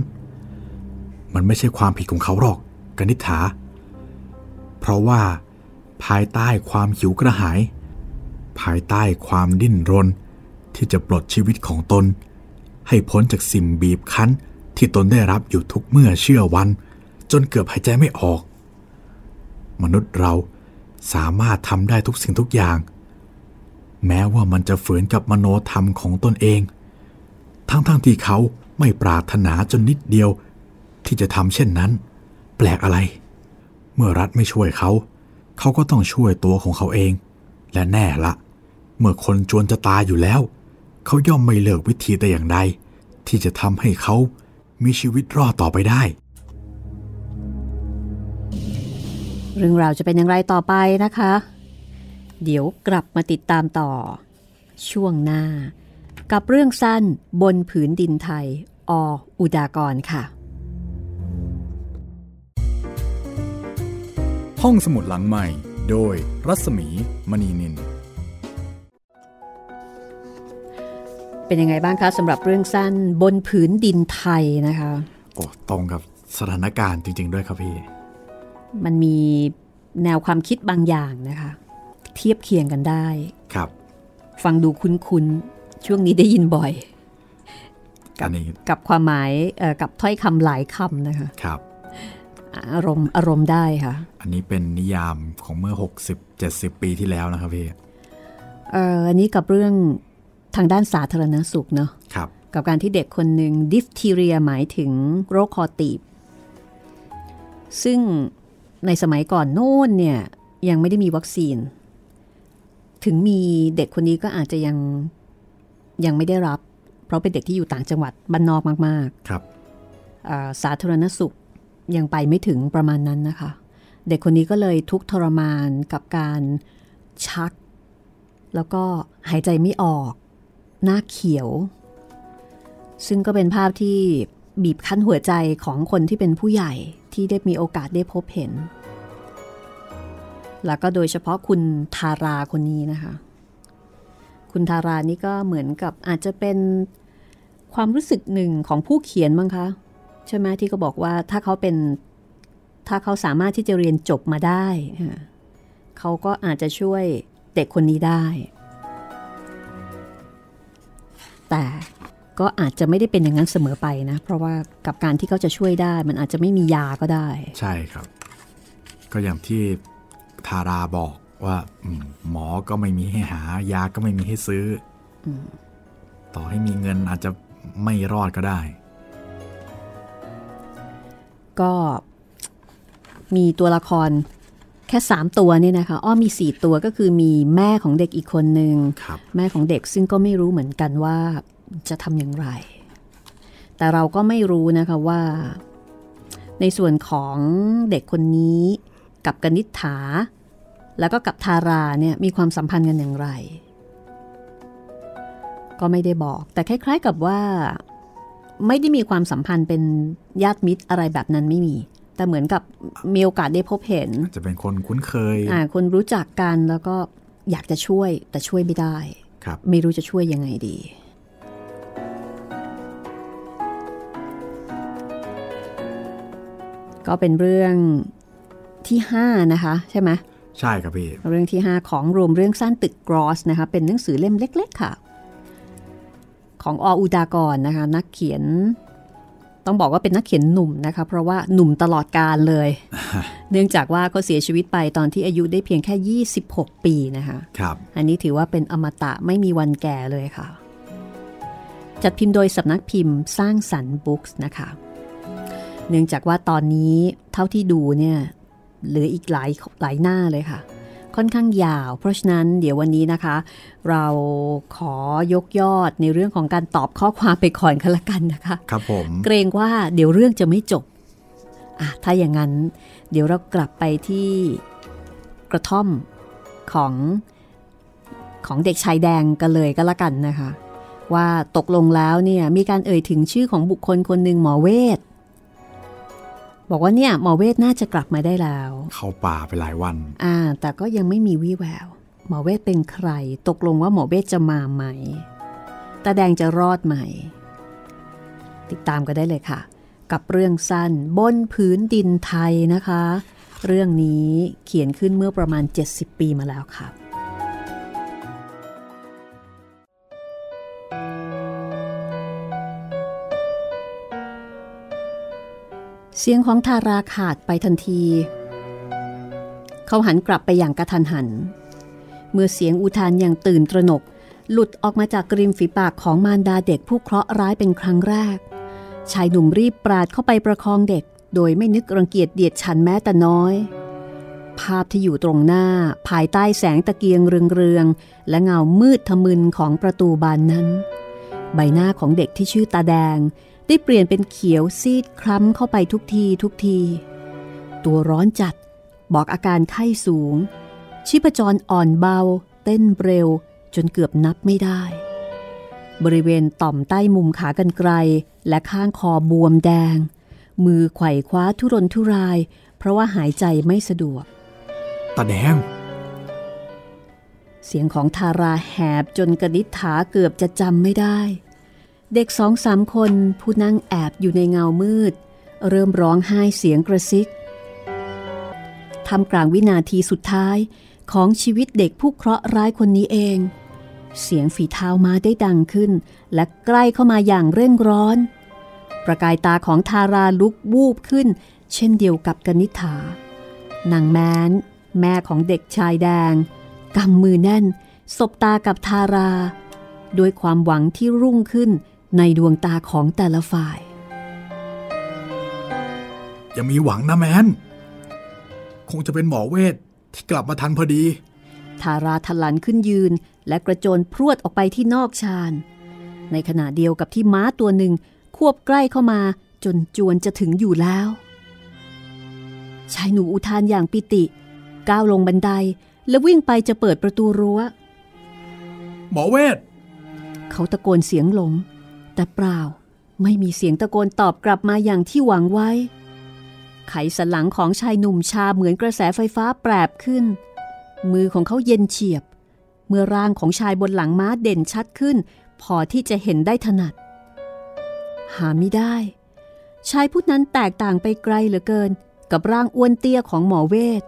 มันไม่ใช่ความผิดของเขาหรอกกนิษฐา เพราะว่า ภายใต้ความหิวกระหาย ภายใต้ความดิ้นรนที่จะปลดชีวิตของตน ให้พ้นจากสิ่งบีบคั้น ที่ตนได้รับอยู่ทุกเมื่อเชื่อวัน จนเกือบหายใจไม่ออก มนุษย์เราสามารถทำได้ทุกสิ่งทุกอย่าง แม้ว่ามันจะฝืนกับมโนธรรมของตนเอง ทั้งๆทที่เขาไม่ปรารถนาจนนิดเดียว ที่จะทำเช่นนั้น แปลกอะไร เมื่อรัฐไม่ช่วยเขา เขาก็ต้องช่วยตัวของเขาเอง และแน่ละ เมื่อคนจวนจะตายอยู่แล้ว เขาย่อมไม่เลิกวิธีแต่อย่างใด ที่จะทำให้เขามีชีวิตรอดต่อไปได้ เรื่องราวจะเป็นอย่างไรต่อไปนะคะ เดี๋ยวกลับมาติดตามต่อ ช่วงหน้า กับเรื่องสั้นบนผืนดินไทย ออุดากรค่ะ ห้องสมุดหลังใหม่ โดยรัศมีมณีนิน เป็นยังไงบ้างคะสำหรับเรื่องสั้นบนผืนดินไทยนะคะโอ้ตรงกับสถานการณ์จริง ๆ ด้วยครับพี่ มันมีแนวความคิดบางอย่างนะคะ เทียบเคียงกันได้ครับ ฟังดูคุ้นๆช่วงนี้ได้ยินบ่อยอันนี้กับความหมายเอ่อกับถ้อยคำหลายคำนะคะครับอารมณ์อารมณ์ได้ค่ะ อันนี้เป็นนิยามของเมื่อ 60-70 ปีที่แล้วนะครับพี่เอ่ออันนี้กับเรื่อง ทางด้านสาธารณสุขเนาะครับกับการที่เด็กคนหนึ่งดิฟทีเรียหมายถึงโรคคอตีบ ซึ่งในสมัยก่อนโน่นเนี่ยยังไม่ได้มีวัคซีน ถึงมีเด็กคนนี้ก็อาจจะยังยังไม่ได้รับ เพราะเป็นเด็กที่อยู่ต่างจังหวัดบ้านนอกมากครับๆอ่าสาธารณสุขยังไปไม่ถึงประมาณนั้นนะคะ เด็กคนนี้ก็เลยทุกข์ทรมานกับการชัก แล้วก็หายใจไม่ออก หน้าเขียว ซึ่งก็เป็นภาพที่บีบคั้นหัวใจของคนที่เป็นผู้ใหญ่ที่ได้มีโอกาสได้พบเห็น แล้วก็โดยเฉพาะคุณทาราคนนี้นะคะ คุณทารานี่ก็เหมือนกับอาจจะเป็นความรู้สึกหนึ่งของผู้เขียนมั้งคะ ใช่ไหมที่เขาบอกว่าถ้าเขาเป็นถ้าเขาสามารถที่จะเรียนจบมาได้ เขาก็อาจจะช่วยเด็กคนนี้ได้ แต่ก็อาจจะไม่ได้เป็นอย่างนั้นเสมอไปนะ เพราะว่ากับการที่เขาจะช่วยได้ มันอาจจะไม่มียาก็ได้ ใช่ครับ ก็อย่างที่ทาราบอกว่าอืมหมอก็ไม่มีให้หายาก็ไม่มีให้ซื้ออต่อให้มีเงินอาจจะไม่รอดก็ได้ ก็มีตัวละคร แค่ 3 ตัวเนี่ยนะคะ อ้อมี 4 ตัวก็คือมีแม่ของเด็กอีกคนหนึ่งครับแม่ของเด็กซึ่งก็ไม่รู้เหมือนกันว่าจะทำอย่างไร แต่เราก็ไม่รู้นะคะว่า ในส่วนของเด็กคนนี้กับกนิษฐา แล้วก็กับทาราเนี่ยมีความสัมพันธ์กันอย่างไร ก็ไม่ได้บอก แต่คล้าย ๆกับว่า ไม่ได้มีความสัมพันธ์เป็นญาติมิตรอะไรแบบนั้นไม่มี แต่เหมือนกับมีโอกาสได้พบเห็น จะเป็นคนคุ้นเคยอ่าคนรู้จักกันแล้วก็อยากจะช่วยแต่ช่วยไม่ได้ครับไม่รู้จะช่วยยังไงดี ก็เป็นเรื่องที่5นะคะใช่ไหมใช่ครับพี่เรื่องที่ 5 ของรวมเรื่องสั้นตึกกรอสนะคะเป็นหนังสือเล่มเล็ก ๆ ค่ะ ของออุดากรนะคะ นักเขียน ต้องบอกว่าเป็นนักเขียนหนุ่มนะคะ เพราะว่าหนุ่มตลอดการเลย เนื่องจากว่าเขาเสียชีวิตไปตอนที่อายุได้เพียงแค่ 26 ปีนะคะครับ อันนี้ถือว่าเป็นอมตะไม่มีวันแก่เลยค่ะ จัดพิมพ์โดยสำนักพิมพ์สร้างสรรค์บุ๊กส์นะคะ เนื่องจากว่าตอนนี้เท่าที่ดูเนี่ยเหลืออีกหลายหลายหน้าเลยค่ะ ค่อนข้างยาว เพราะฉะนั้นเดี๋ยววันนี้นะคะ เราขอยกยอดในเรื่องของการตอบข้อความไปก่อนกันละกันนะคะ ครับผม เกรงว่าเดี๋ยวเรื่องจะไม่จบอะถ้าอย่างนั้น เดี๋ยวเรากลับไปที่กระท่อมของของเด็กชายแดงกันเลยก็แล้วกันนะคะ ว่าตกลงแล้วเนี่ยมีการเอ่ยถึงชื่อของบุคคลคนหนึ่งหมอเวท บอกว่าเนี่ยหมอเวทน่าจะกลับมาได้แล้ว เข้าป่าไปหลายวัน อ่า แต่ก็ยังไม่มีวี่แวว หมอเวทเป็นใคร ตกลงว่าหมอเวทจะมาไหมตาแดงจะรอดไหม ติดตามกันได้เลยค่ะ กับเรื่องสั้นบนพื้นดินไทยนะคะ เรื่องนี้เขียนขึ้นเมื่อประมาณ 70 ปีมาแล้วค่ะ เสียงของทาราขาดไปทันที เขาหันกลับไปอย่างกระทันหัน เมื่อเสียงอุทานอย่างตื่นตระหนก หลุดออกมาจากกริมฝีปากของมารดาเด็กผู้เคราะห์ร้ายเป็นครั้งแรก ชายหนุ่มรีบปราดเข้าไปประคองเด็ก โดยไม่นึกรังเกียจเดียดฉันแม้แต่น้อย ภาพที่อยู่ตรงหน้าภายใต้แสงตะเกียงเรืองๆและเงามืดทะมึนของประตูบานนั้น ใบหน้าของเด็กที่ชื่อตาแดง ได้เปลี่ยนเป็นเขียวซีดคล้ำเข้าไปทุกทีทุกที ตัวร้อนจัด บอกอาการไข้สูง ชีพจรอ่อนเบา เต้นเร็ว จนเกือบนับไม่ได้ บริเวณต่อมใต้มุมขากันไกล และข้างคอบวมแดง มือไขว่คว้าทุรนทุราย เพราะว่าหายใจไม่สะดวกตาแดงเสียงของทาราแหบจนกระดิษฐาเกือบจะจำไม่ได้ เด็กสองสามคนผู้นั่งแอบอยู่ในเงามืด เริ่มร้องไห้เสียงกระซิกทำกลางวินาทีสุดท้ายของชีวิตเด็กผู้เคราะห์ร้ายคนนี้เอง เสียงฝีเท้ามาได้ดังขึ้น และใกล้เข้ามาอย่างเร่งร้อน ประกายตาของทาราลุกวูบขึ้น เช่นเดียวกับกนิษฐานางแมนแม่ของเด็กชายแดงกำมือแน่น สบตากับทารา ด้วยความหวังที่รุ่งขึ้น ในดวงตาของแต่ละฝ่าย ยังมีหวังนะแมน คงจะเป็นหมอเวทที่กลับมาทันพอดี ทาราทลันขึ้นยืนและกระโจนพรวดออกไปที่นอกชาน ในขณะเดียวกับที่ม้าตัวหนึ่งควบใกล้เข้ามาจนจวนจะถึงอยู่แล้ว ชายหนูอุทานอย่างปิติ ก้าวลงบันไดและวิ่งไปจะเปิดประตูรัว้ว หมอเวท เขาตะโกนเสียงหลง แต่เปล่าไม่มีเสียงตะโกนตอบกลับมาอย่างที่หวังไว้ ไขสันหลังของชายหนุ่มชาเหมือนกระแสไฟฟ้าแปรบขึ้น มือของเขาเย็นเฉียบ เมื่อร่างของชายบนหลังม้าเด่นชัดขึ้น พอที่จะเห็นได้ถนัด หาไม่ได้ ชายผู้นั้นแตกต่างไปไกลเหลือเกิน กับร่างอ้วนเตี้ยของหมอเวท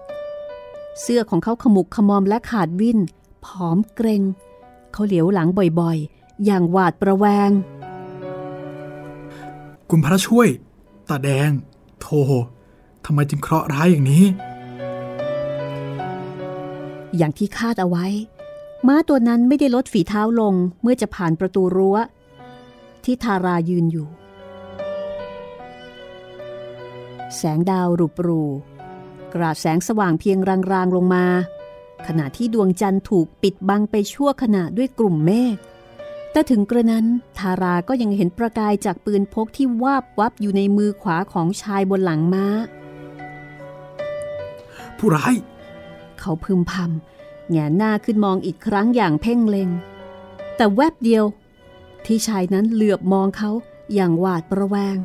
เสื้อของเขาขมุกขมอมและขาดวินผอมเกรง เขาเหลียวหลังบ่อยๆ อย่างหวาดประแวง คุณพระช่วย ตาแดง โททำไมจึงเคราะห์ร้ายอย่างนี้ อย่างที่คาดเอาไว้ ม้าตัวนั้นไม่ได้ลดฝีเท้าลงเมื่อจะผ่านประตูรั้ว ที่ทารายืนอยู่ แสงดาวรุบรู กราดแสงสว่างเพียงรางๆลงมา ขณะที่ดวงจันทร์ถูกปิดบังไปชั่วขณะด้วยกลุ่มเมฆ แต่ถึงกระนั้นทาราก็ยังเห็นประกายจากปืนพกที่วาบวับอยู่ในมือขวาของชายบนหลังม้า ผู้ร้าย เขาพึมพำแงนหน้าขึ้นมองอีกครั้งอย่างเพ่งเลงแต่แวบเดียว ที่ชายนั้นเหลือบมองเขาอย่างหวาดประแวง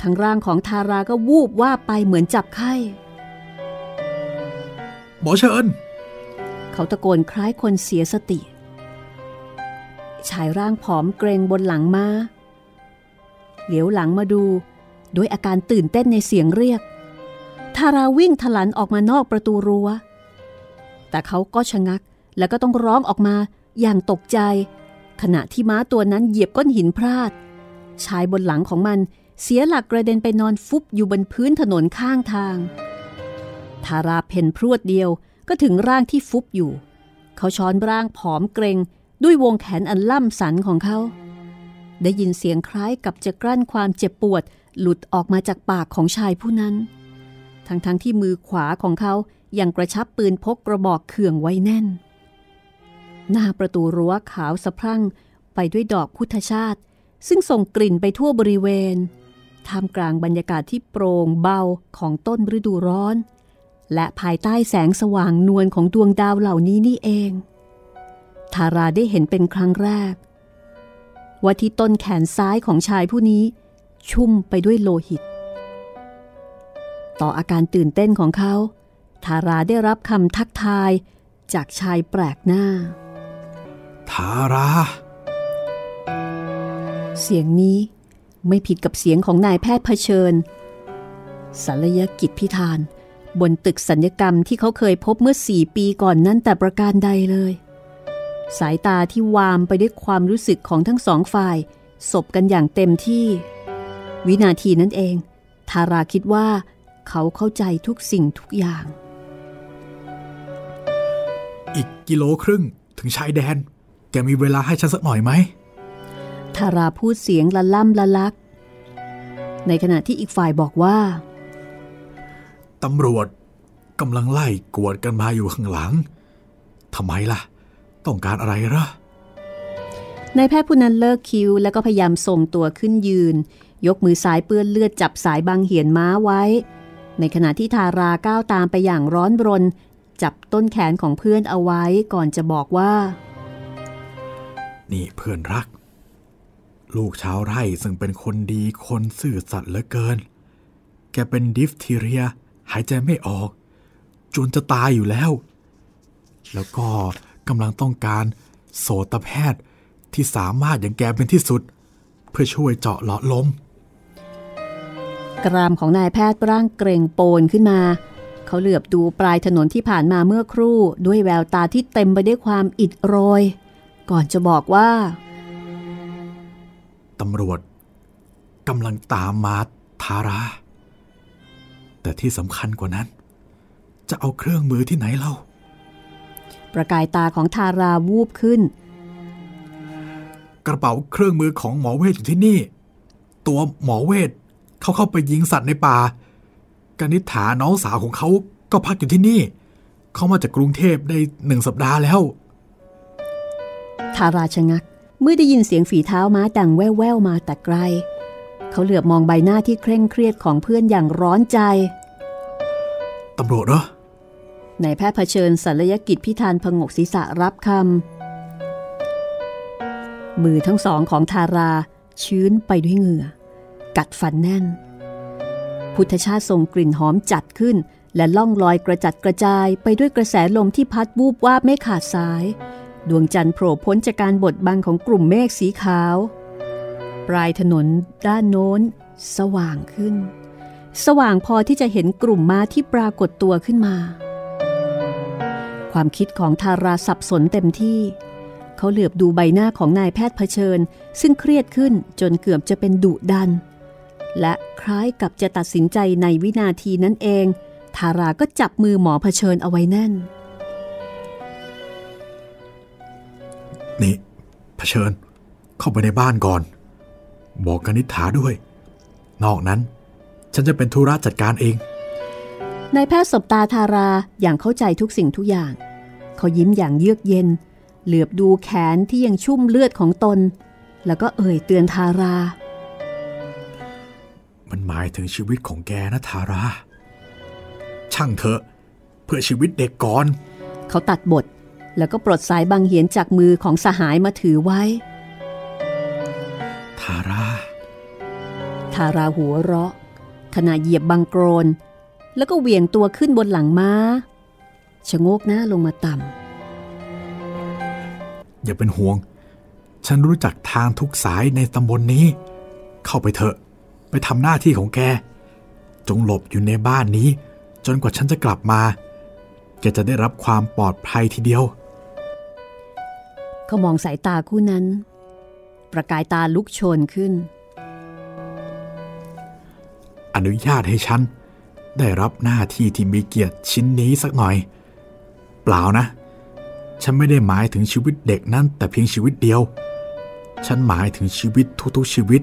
ทั้งร่างของทาราก็วูบว่าไปเหมือนจับไข้หมอเชิญ เขาตะโกนคล้ายคนเสียสติ ชายร่างผอมเกรงบนหลังมา้า เหลียวหลังมาดูด้วยอาการตื่นเต้นในเสียงเรียก ทาราวิ่งทลันออกมานอกประตูรัว้ว แต่เขาก็ชะงักแล้วก็ต้องร้องออกมาอย่างตกใจ ขณะที่ม้าตัวนั้นเหยียบก้อนหินพลาด ชายบนหลังของมันเสียหลักกระเด็นไปนอนฟุบอยู่บนพื้นถนนข้างทาง ทาราเพนพรวดเดียวก็ถึงร่างที่ฟุบอยู่ เขาช้อนร่างผอมเกรง ด้วยวงแขนอันล่ำสันของเขา ได้ยินเสียงคล้ายกับจะกลั้นความเจ็บปวดหลุดออกมาจากปากของชายผู้นั้น ทั้งๆทที่มือขวาของเขายังกระชับปืนพกกระบอกเขื่องไว้แน่น หน้าประตูรั้วขาวสะพรั่งไปด้วยดอกพุทธชาติ ซึ่งส่งกลิ่นไปทั่วบริเวณ ท่ามกลางบรรยากาศที่โปร่งเบาของต้นฤดูร้อน และภายใต้แสงสว่างนวลของดวงดาวเหล่านี้นี่เอง ทาราได้เห็นเป็นครั้งแรก ว่าที่ต้นแขนซ้ายของชายผู้นี้ ชุ่มไปด้วยโลหิต ต่ออาการตื่นเต้นของเขา ทาราได้รับคำทักทายจากชายแปลกหน้า ทารา เสียงนี้ไม่ผิดกับเสียงของนายแพทย์เผชิญศัลยกิจพิธาน บนตึกสัญญกรรมที่เขาเคยพบเมื่อสี่ปีก่อนนั้นแต่ประการใดเลย สายตาที่วามไปด้วยความรู้สึกของทั้งสองฝ่าย สบกันอย่างเต็มที่ วินาทีนั้นเอง ทาราคิดว่า เขาเข้าใจทุกสิ่งทุกอย่าง อีกกิโลครึ่งถึงชายแดน แกมีเวลาให้ฉันสักหน่อยไหมทาราพูดเสียงละล่ำละลัก ในขณะที่อีกฝ่ายบอกว่าตำรวจกำลังไล่กวดกันมาอยู่ข้างหลังทำไมล่ะ ต้องการอะไรเหรอนายแพทย์ผู้นั้นเลิกคิวแล้วก็พยายามส่งตัวขึ้นยืน ยกมือซ้ายเปื้อนเลือดจับสายบางเหียนม้าไว้ ในขณะที่ทาราก้าวตามไปอย่างร้อนรน จับต้นแขนของเพื่อนเอาไว้ก่อนจะบอกว่า นี่เพื่อนรัก ลูกชาวไร่ซึ่งเป็นคนดีคนซื่อสัตย์เหลือเกิน แกเป็นดิฟทีเรีย หายใจไม่ออก จนจะตายอยู่แล้ว แล้วก็ กำลังต้องการโสตแพทย์ที่สามารถอย่างแกเป็นที่สุด เพื่อช่วยเจาะหลอดลม กรามของนายแพทย์ร่างเกรงโปนขึ้นมา เขาเหลือบดูปลายถนนที่ผ่านมาเมื่อครู่ ด้วยแววตาที่เต็มไปด้วยความอิดโรย ก่อนจะบอกว่าตำรวจกำลังตามมาทารา แต่ที่สำคัญกว่านั้น จะเอาเครื่องมือที่ไหนเล่า ประกายตาของทาราวูบขึ้น กระเป๋าเครื่องมือของหมอเวทอยู่ที่นี่ ตัวหมอเวทเขาเข้าไปยิงสัตว์ในป่ากนิษฐาน้องสาวของเขาก็พักอยู่ที่นี่ เขามาจากกรุงเทพได้หนึ่งสัปดาห์แล้ว ทาราชะงัก เมื่อได้ยินเสียงฝีเท้าม้าดังแว่วๆมาแต่ไกล เขาเหลือบมองใบหน้าที่เคร่งเครียดของเพื่อนอย่างร้อนใจ ตำรวจเหรอ นายแพทย์เผชิญศัลยกิจพิธานพงกศีรษะรับคำมือทั้งสองของทาราชื้นไปด้วยเหงื่อ กัดฟันแน่น พุทธชาติส่งกลิ่นหอมจัดขึ้น และล่องลอยกระจัดกระจายไปด้วยกระแสลมที่พัดวูบวาบไม่ขาดสาย ดวงจันทร์โผล่พ้นจากการบดบังของกลุ่มเมฆสีขาว ปลายถนนด้านโน้น สว่างขึ้น สว่างพอที่จะเห็นกลุ่มม้าที่ปรากฏตัวขึ้นมา ความคิดของทาราสับสนเต็มที่ เขาเหลือบดูใบหน้าของนายแพทย์เผชิญ ซึ่งเครียดขึ้นจนเกือบจะเป็นดุดัน และคล้ายกับจะตัดสินใจในวินาทีนั้นเอง ทาราก็จับมือหมอเผชิญเอาไว้แน่น นี่เผชิญ เข้าไปในบ้านก่อน บอกกนิษฐาด้วย นอกนั้น ฉันจะเป็นธุระจัดการเอง นายแพทย์สบตาทาราอย่างเข้าใจทุกสิ่งทุกอย่าง เขายิ้มอย่างเยือกเย็น เหลือบดูแขนที่ยังชุ่มเลือดของตน แล้วก็เอ่ยเตือนทารา มันหมายถึงชีวิตของแกนะทารา ช่างเถอะ เพื่อชีวิตเด็กก่อน เขาตัดบทแล้วก็ปลดสายบางเหียนจากมือของสหายมาถือไว้ ทารา ทาราหัวเราะขณะเหยียบบังโกรน แล้วก็เหวี่ยงตัวขึ้นบนหลังม้าชะโงกหน้าลงมาต่อย่าเป็นห่วง ฉันรู้จักทางทุกสายในตำบลนนี้ เข้าไปเถอะ ไปทำหน้าที่ของแก จงหลบอยู่ในบ้านนี้ จนกว่าฉันจะกลับมา แกจะได้รับความปลอดภัยทีเดียวำเขามองสายตาคู่นั้น ประกายตาลุกโชนขึ้น อนุญาตให้ฉัน ได้รับหน้าที่ที่มีเกียรติชิ้นนี้สักหน่อย เปล่านะ ฉันไม่ได้หมายถึงชีวิตเด็กนั้นแต่เพียงชีวิตเดียว ฉันหมายถึงชีวิตทุกๆชีวิต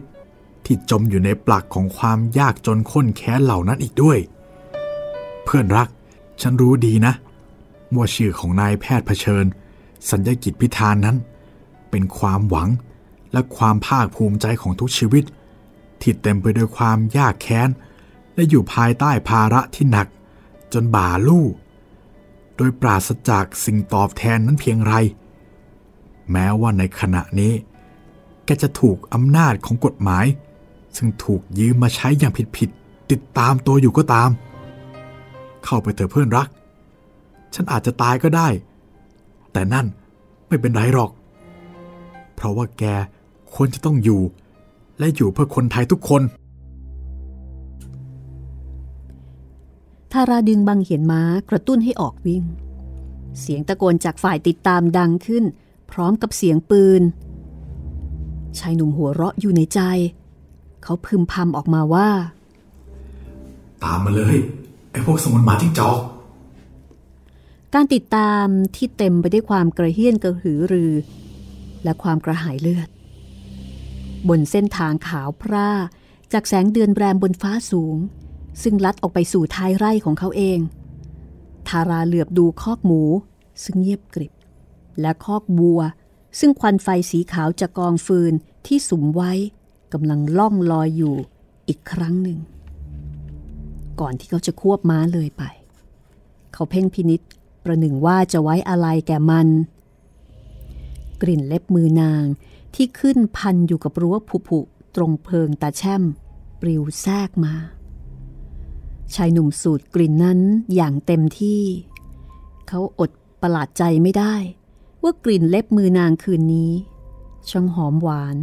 ที่จมอยู่ในปลักของความยากจนข้นแค้นเหล่านั้นอีกด้วย เพื่อนรัก ฉันรู้ดีนะว่าชื่อของนายแพทย์เผชิญ สัญญกิจพิธานนั้น เป็นความหวังและความภาคภูมิใจของทุกชีวิต ที่เต็มไปด้วยความยากแค้น และอยู่ภายใต้ภาระที่หนัก จนบ่าลู่ โดยปราศจากสิ่งตอบแทนนั้นเพียงไร แม้ว่าในขณะนี้ แกจะถูกอำนาจของกฎหมาย ซึ่งถูกยืมมาใช้อย่างผิดๆติดตามตัวอยู่ก็ตาม เข้าไปเถอะเพื่อนรัก ฉันอาจจะตายก็ได้ แต่นั่นไม่เป็นไรหรอก เพราะว่าแกควรจะต้องอยู่ และอยู่เพื่อคนไทยทุกคน ทาราดึงบังเหียนม้ากระตุ้นให้ออกวิ่ง เสียงตะโกนจากฝ่ายติดตามดังขึ้น พร้อมกับเสียงปืน ชายหนุ่มหัวเราะอยู่ในใจ เขาพึมพำออกมาว่า ตามมาเลย ไอ้พวกสมุนหมาจิ้งจอกการติดตามที่เต็มไปด้วยความกระเฮี้ยนกระหือรือ และความกระหายเลือด บนเส้นทางขาวพร่าจากแสงเดือนแรมบนฟ้าสูง ซึ่งลัดออกไปสู่ท้ายไร่ของเขาเอง ทาราเหลือบดูคอกหมู ซึ่งเงียบกริบ และคอกบัว ซึ่งควันไฟสีขาวจากกองฟืนที่สุมไว้กำลังล่องลอยอยู่อีกครั้งหนึ่ง ก่อนที่เขาจะควบม้าเลยไป เขาเพ่งพินิษประหนึ่งว่าจะไว้อะไรแก่มัน กลิ่นเล็บมือนางที่ขึ้นพันอยู่กับรั้วผุผุตรงเพิงตาแช่ม ปลิวแทรกมา ชายหนุ่มสูดกลิ่นนั้นอย่างเต็มที่ เขาอดประหลาดใจไม่ได้ ว่ากลิ่นเล็บมือนางคืนนี้ ช่างหอมหวาน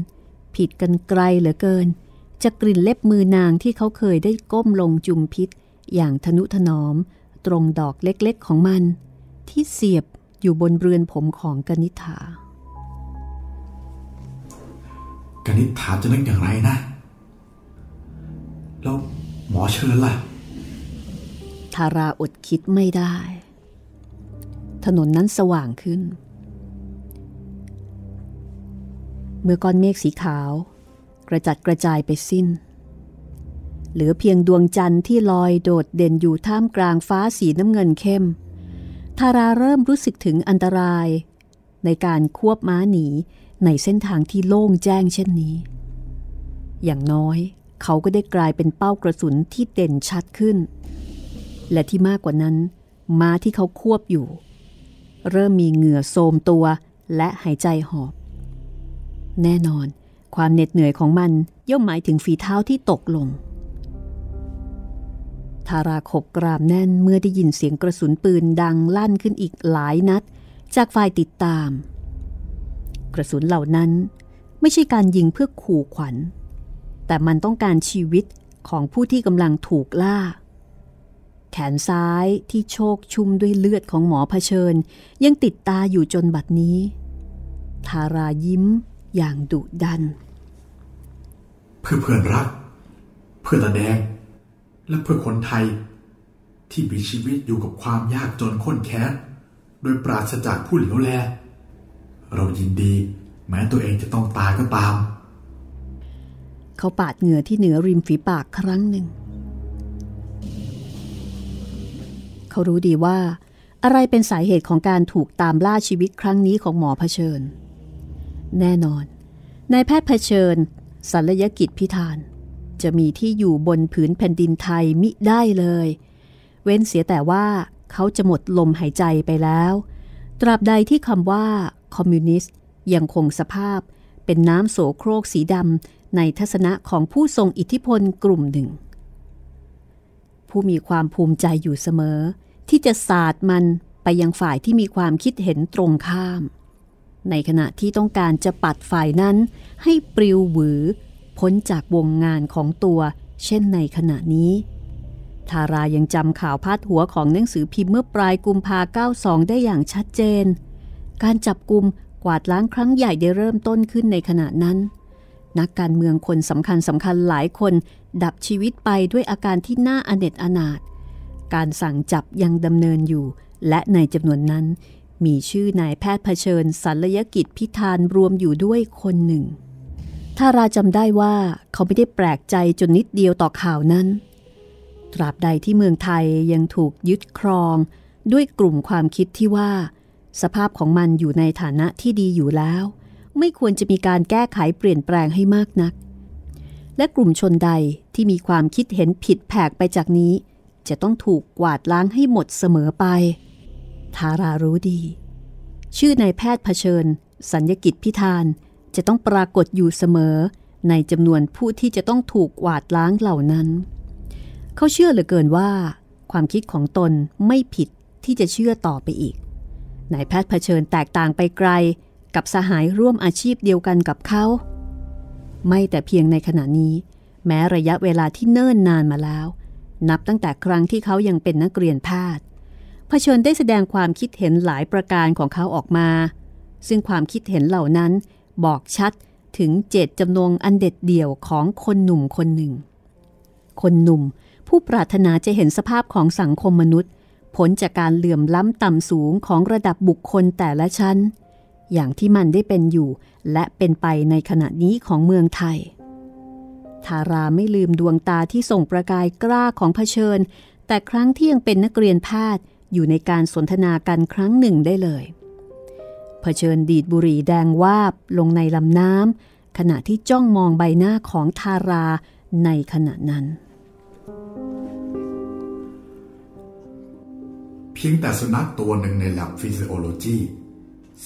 ผิดกันไกลเหลือเกินจากกลิ่นเล็บมือนางที่เขาเคยได้ก้มลงจุมพิษ อย่างทนุถนอมตรงดอกเล็กๆของมัน ที่เสียบอยู่บนเรือนผมของกนิษฐากนิษฐาจะนึกอย่างไรนะ แล้วหมอเชิญล่ะ ทาราอดคิดไม่ได้ ถนนนั้นสว่างขึ้น เมื่อก้อนเมฆสีขาว กระจัดกระจายไปสิ้น เหลือเพียงดวงจันทร์ที่ลอยโดดเด่นอยู่ท่ามกลางฟ้าสีน้ำเงินเข้ม ทาราเริ่มรู้สึกถึงอันตราย ในการควบม้าหนีในเส้นทางที่โล่งแจ้งเช่นนี้ อย่างน้อยเขาก็ได้กลายเป็นเป้ากระสุนที่เด่นชัดขึ้น และที่มากกว่านั้น ม้าที่เขาควบอยู่ เริ่มมีเหงื่อโทมตัวและหายใจหอบ แน่นอน ความเหน็ดเหนื่อยของมันย่อมหมายถึงฝีเท้าที่ตกลง ทาราขบกรามแน่นเมื่อได้ยินเสียงกระสุนปืนดังลั่นขึ้นอีกหลายนัด จากฝ่ายติดตาม กระสุนเหล่านั้นไม่ใช่การยิงเพื่อขู่ขวัญ แต่มันต้องการชีวิตของผู้ที่กำลังถูกล่า แขนซ้ายที่โชกชุ่มด้วยเลือดของหมอเผชิญ ยังติดตาอยู่จนบัดนี้ ทารายิ้มอย่างดุดัน เพื่อเพื่อนรัก เพื่อตาแดงและเพื่อคนไทย ที่มีชีวิตอยู่กับความยากจนข้นแค้น โดยปราศจากผู้เหลียวแล เรายินดีแม้ตัวเองจะต้องตายก็ตาม เขาปาดเหงื่อที่เหนือริมฝีปากครั้งหนึ่ง เขารู้ดีว่า อะไรเป็นสาเหตุของการถูกตามล่าชีวิตครั้งนี้ของหมอเผชิญ แน่นอนนายแพทย์เผชิญศัลยกิจพิธาน จะมีที่อยู่บนผืนแผ่นดินไทยมิได้เลย เว้นเสียแต่ว่าเขาจะหมดลมหายใจไปแล้ว ตราบใดที่คำว่า คอมมิวนิสต์ยังคงสภาพเป็นน้ำโสโครกสีดำในทัศนะของผู้ทรงอิทธิพลกลุ่มหนึ่ง ผู้มีความภูมิใจอยู่เสมอ ที่จะสาดมันไปยังฝ่ายที่มีความคิดเห็นตรงข้าม ในขณะที่ต้องการจะปัดฝ่ายนั้น ให้ปลิวหวือ พ้นจากวงงานของตัว เช่นในขณะนี้ ทารายังจำข่าวพาดหัวของหนังสือพิมพ์เมื่อปลายกุมภา92 ได้อย่างชัดเจน การจับกลุ่มกวาดล้างครั้งใหญ่ได้เริ่มต้นขึ้นในขณะนั้น นักการเมืองคนสำคัญสำคัญหลายคนดับชีวิตไปด้วยอาการที่น่าอเนจอนาถ การสั่งจับยังดำเนินอยู่ และในจำนวนนั้น มีชื่อนายแพทย์เผชิญศัลยกิจพิธานรวมอยู่ด้วยคนหนึ่งถ้าราจำได้ว่าเขาไม่ได้แปลกใจจนนิดเดียวต่อข่าวนั้น ตราบใดที่เมืองไทยยังถูกยึดครอง ด้วยกลุ่มความคิดที่ว่า สภาพของมันอยู่ในฐานะที่ดีอยู่แล้ว ไม่ควรจะมีการแก้ไขเปลี่ยนแปลงให้มากนัก และกลุ่มชนใดที่มีความคิดเห็นผิดแผกไปจากนี้ จะต้องถูกกวาดล้างให้หมดเสมอไป ทารารู้ดี ชื่อนายแพทย์เผชิญ สัญญกิจพิธานจะต้องปรากฏอยู่เสมอ ในจำนวนผู้ที่จะต้องถูกกวาดล้างเหล่านั้น เขาเชื่อเหลือเกินว่า ความคิดของตนไม่ผิดที่จะเชื่อต่อไปอีก นายแพทย์เผชิญแตกต่างไปไกลกับสหายร่วมอาชีพเดียวกันกับเขา ไม่แต่เพียงในขณะนี้ แม้ระยะเวลาที่เนิ่นนานมาแล้ว นับตั้งแต่ครั้งที่เขายังเป็นนักเรียนแพทย์เผชิญได้แสดงความคิดเห็นหลายประการของเขาออกมา ซึ่งความคิดเห็นเหล่านั้นบอกชัดถึงเจตจำนงอันเด็ดเดี่ยวของคนหนุ่มคนหนึ่ง คนหนุ่มผู้ปรารถนาจะเห็นสภาพของสังคมมนุษย์พ้นจากการเหลื่อมล้ำต่ำสูงของระดับบุคคลแต่ละชั้น อย่างที่มันได้เป็นอยู่ และเป็นไปในขณะนี้ของเมืองไทย ทาราไม่ลืมดวงตาที่ส่งประกายกล้าของเผชิญ แต่ครั้งที่ยังเป็นนักเรียนแพทย์อยู่ในการสนทนากันครั้งหนึ่งได้เลยเผชิญดีดบุหรี่แดงวาบลงในลำน้ำขณะที่จ้องมองใบหน้าของทาราในขณะนั้น เพียงแต่สุนัขตัวหนึ่งใน lab physiology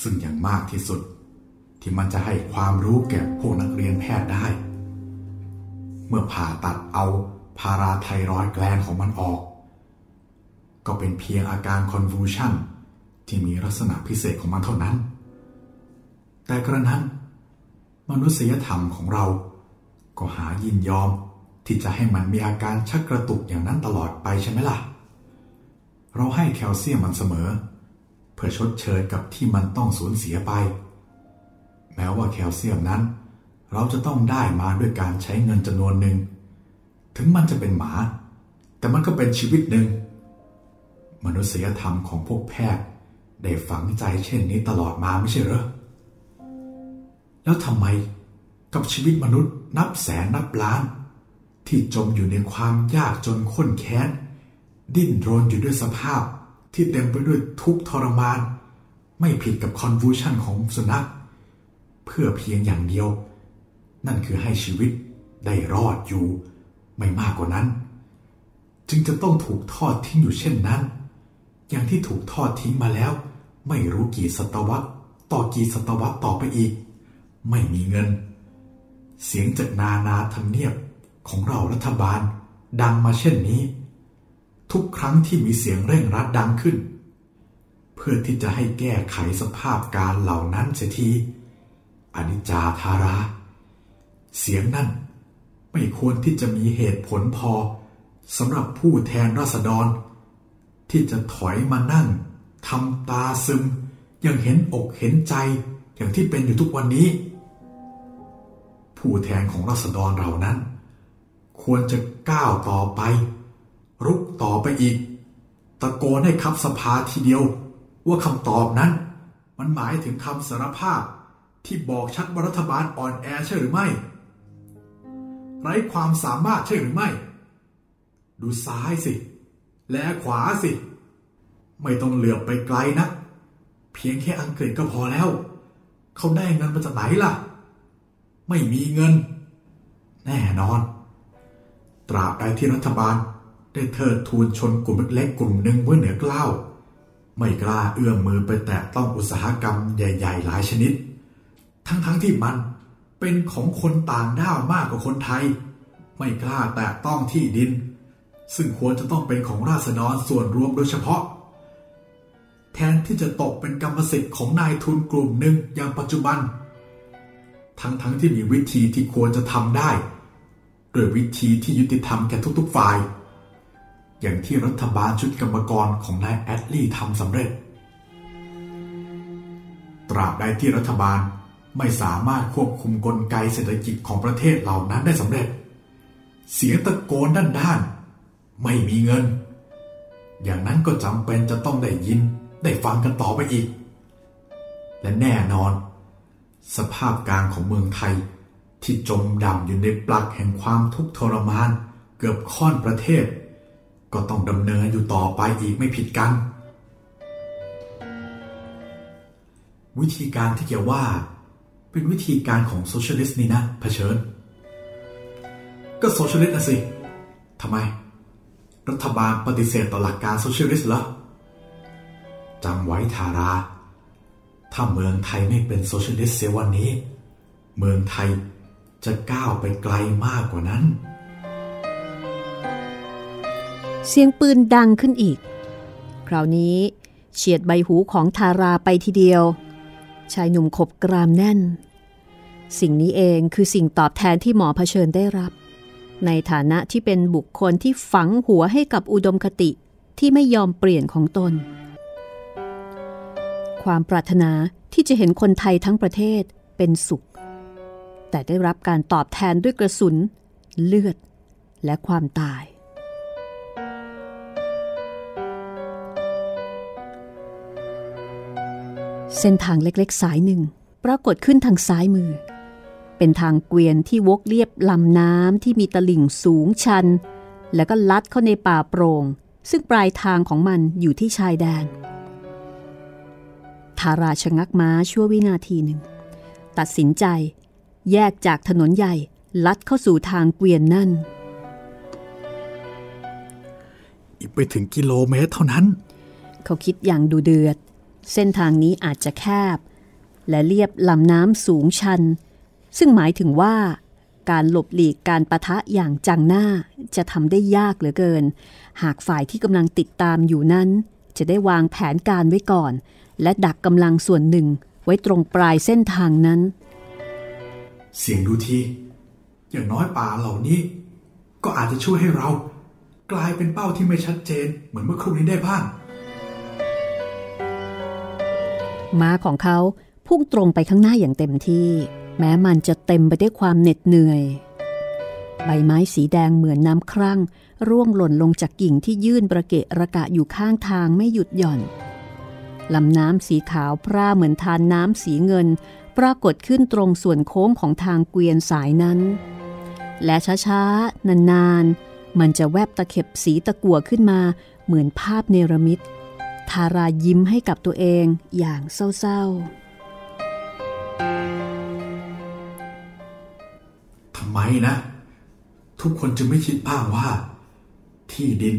ซึ่งอย่างมากที่สุด ที่มันจะให้ความรู้แก่พวกนักเรียนแพทย์ได้ เมื่อผ่าตัดเอาพาราไทรอยแกลนของมันออก ก็เป็นเพียงอาการ convulsion ที่มีลักษณะพิเศษของมันเท่านั้น แต่กระนั้น มนุษยธรรมของเราก็หายินยอมที่จะให้มันมีอาการชักกระตุกอย่างนั้นตลอดไปใช่ไหมล่ะ เราให้แคลเซียมมันเสมอ เพื่อชดเชยกับที่มันต้องสูญเสียไป แม้ว่าแคลเซียมนั้น เราจะต้องได้มาด้วยการใช้เงินจำนวนหนึ่ง ถึงมันจะเป็นหมา แต่มันก็เป็นชีวิตหนึ่ง มนุษยธรรมของพวกแพทย์ได้ฝังใจเช่นนี้ตลอดมาไม่ใช่เหรอ แล้วทำไมกับชีวิตมนุษย์นับแสนนับล้าน ที่จมอยู่ในความยากจนข้นแค้น ดิ้นรนอยู่ด้วยสภาพที่เต็มไปด้วยทุกทรมาน ไม่ผิดกับคอนฟูชันของสุนัข เพื่อเพียงอย่างเดียว นั่นคือให้ชีวิตได้รอดอยู่ ไม่มากกว่านั้น จึงจะต้องถูกทอดทิ้งอยู่เช่นนั้น อย่างที่ถูกทอดทิ้งมาแล้ว ไม่รู้กี่ศตวรรษต่อกี่ศตวรรษต่อไปอีก ไม่มีเงิน เสียงจากนานาทำเนียบของเรารัฐบาล ดังมาเช่นนี้ ทุกครั้งที่มีเสียงเร่งรัดดังขึ้น เพื่อที่จะให้แก้ไขสภาพการเหล่านั้นเสียทีอนิจจาธารา เสียงนั่นไม่ควรที่จะมีเหตุผลพอสำหรับผู้แทนราษฎร ที่จะถอยมานั่งทำตาซึม ยังเห็นอกเห็นใจอย่างที่เป็นอยู่ทุกวันนี้ ผู้แทนของรัษฎรเรานั้น ควรจะก้าวต่อไป รุกต่อไปอีก ตะโกนให้คับสภาทีเดียว ว่าคำตอบนั้น มันหมายถึงคำสารภาพที่บอกชัดว่ารัฐบาลอ่อนแอใช่หรือไม่ ไร้ความสามารถใช่หรือไม่ ดูซ้ายสิ และขวาสิ ไม่ต้องเหลือบไปไกลนะ เพียงแค่อังกฤษก็พอแล้ว เขาได้เงินมาจากไหนล่ะ ไม่มีเงิน แน่นอน ตราบใดที่รัฐบาลได้เทิดทูนชนกลุ่มเล็กกลุ่มหนึ่งไว้เหนือกล้าวไม่กล้าเอื้อมมือไปแตะต้องอุตสาหกรรมใหญ่ ๆ หลายชนิด ทั้งๆทที่มัน เป็นของคนต่างด้าวมากกว่าคนไทย ไม่กล้าแตะต้องที่ดิน ซึ่งควรจะต้องเป็นของราษฎรส่วนรวมโดยเฉพาะ แทนที่จะตกเป็นกรรมสิทธิ์ของนายทุนกลุ่มหนึ่งอย่างปัจจุบัน ทั้งๆทที่มีวิธีที่ควรจะทำได้โดยวิธีที่ยุติธรรมแก่ทุกๆฝ่าย อย่างที่รัฐบาลชุดกรรมกรของนายแอดลี่ทำสำเร็จ ตราบใดที่รัฐบาล ไม่สามารถควบคุมกลไกเศรษฐกิจของประเทศเหล่านั้นได้สำเร็จ เสียงตะโกนด้านๆไม่มีเงิน อย่างนั้นก็จำเป็นจะต้องได้ยินได้ฟังกันต่อไปอีก และแน่นอน สภาพการของเมืองไทยที่จมดำอยู่ในปลักแห่งความทุกข์ทรมาน เกือบค่อนประเทศ ก็ต้องดำเนินอยู่ต่อไปอีกไม่ผิดกัน วิธีการที่จะว่า เป็นวิธีการของ socialist นี่นะเผชิญ ก็ socialist นะสิทำไม รัฐบาลปฏิเสธต่อหลักการ socialist เหรอจำไว้ทารา ถ้าเมืองไทยไม่เป็น socialist เสียวันนี้ เมืองไทยจะก้าวไปไกลมากกว่านั้น เสียงปืนดังขึ้นอีก คราวนี้เฉียดใบหูของทาราไปทีเดียว ชายหนุ่มขบกรามแน่น สิ่งนี้เองคือสิ่งตอบแทนที่หมอเผชิญได้รับ ในฐานะที่เป็นบุคคลที่ฝังหัวให้กับอุดมคติที่ไม่ยอมเปลี่ยนของตน ความปรารถนาที่จะเห็นคนไทยทั้งประเทศเป็นสุข แต่ได้รับการตอบแทนด้วยกระสุน เลือด และความตาย เส้นทางเล็กๆ สายหนึ่ง ปรากฏขึ้นทางซ้ายมือ เป็นทางเกวียนที่วกเลียบลำน้ำที่มีตลิ่งสูงชัน แล้วก็ลัดเข้าในป่าโปรง่ง ซึ่งปลายทางของมันอยู่ที่ชายแดน ทาราชะงักม้าชั่ววินาทีหนึ่ง ตัดสินใจ แยกจากถนนใหญ่ลัดเข้าสู่ทางเกวียนนั่น อีกไปถึงกิโลเมตรเท่านั้น เขาคิดอย่างดูเดือด เส้นทางนี้อาจจะแคบ และเรียบลำน้ำสูงชัน ซึ่งหมายถึงว่า การหลบหลีกการประทะอย่างจังหน้าจะทำได้ยากเหลือเกิน หากฝ่ายที่กำลังติดตามอยู่นั้น จะได้วางแผนการไว้ก่อน และดักกำลังส่วนหนึ่งไว้ตรงปลายเส้นทางนั้น เสียงดูที อย่างน้อยป่าเหล่านี้ ก็อาจจะช่วยให้เรา กลายเป็นเป้าที่ไม่ชัดเจน เหมือนเมื่อครู่นี้ได้บ้างม้าของเขาพุ่งตรงไปข้างหน้าอย่างเต็มที่ แม้มันจะเต็มไปด้วยความเหน็ดเหนื่อย ใบไม้สีแดงเหมือนน้ำครั่ง ร่วงหล่นลงจากกิ่งที่ยื่นประเกะระกะอยู่ข้างทางไม่หยุดหย่อนลำน้ำสีขาวพร่าเหมือนทานน้ำสีเงิน ปรากฏขึ้นตรงส่วนโค้งของทางเกวียนสายนั้น และช้าๆ นานๆ มันจะแวบตะเข็บสีตะกัวขึ้นมา เหมือนภาพเนรมิตทารายิ้มให้กับตัวเองอย่างเศร้าๆำไมนะ ทุกคนจะไม่คิดบ้างว่า ที่ดิน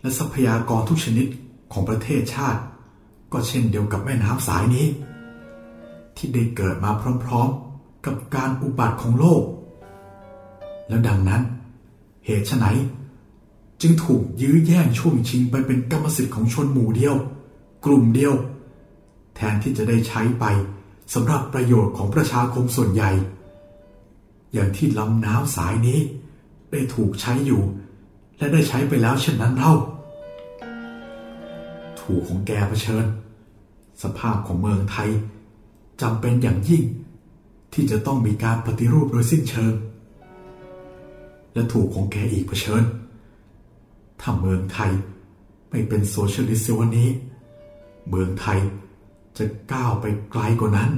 และทรัพยากรทุกชนิดของประเทศชาติ ก็เช่นเดียวกับแม่น้ำสายนี้ ที่ได้เกิดมาพร้อมๆ กับการอุบัติของโลก แล้วดังนั้น เหตุไฉนจึงถูกยื้อแย่งช่วงชิงไปเป็นกรรมสิทธิ์ของชนหมู่เดียว กลุ่มเดียว แทนที่จะได้ใช้ไปสำหรับประโยชน์ของประชาคมส่วนใหญ่ อย่างที่ลำน้ำสายนี้ ได้ถูกใช้อยู่ และได้ใช้ไปแล้วเช่นนั้นเล่า ถูกของแกเผชิญ สภาพของเมืองไทยจำเป็นอย่างยิ่ง ที่จะต้องมีการปฏิรูปโดยสิ้นเชิง และถูกของแกอีกเผชิญ ถ้าเมืองไทยไม่เป็น socialist วันนี้ เมืองไทยจะก้าวไปไกลกว่านั้น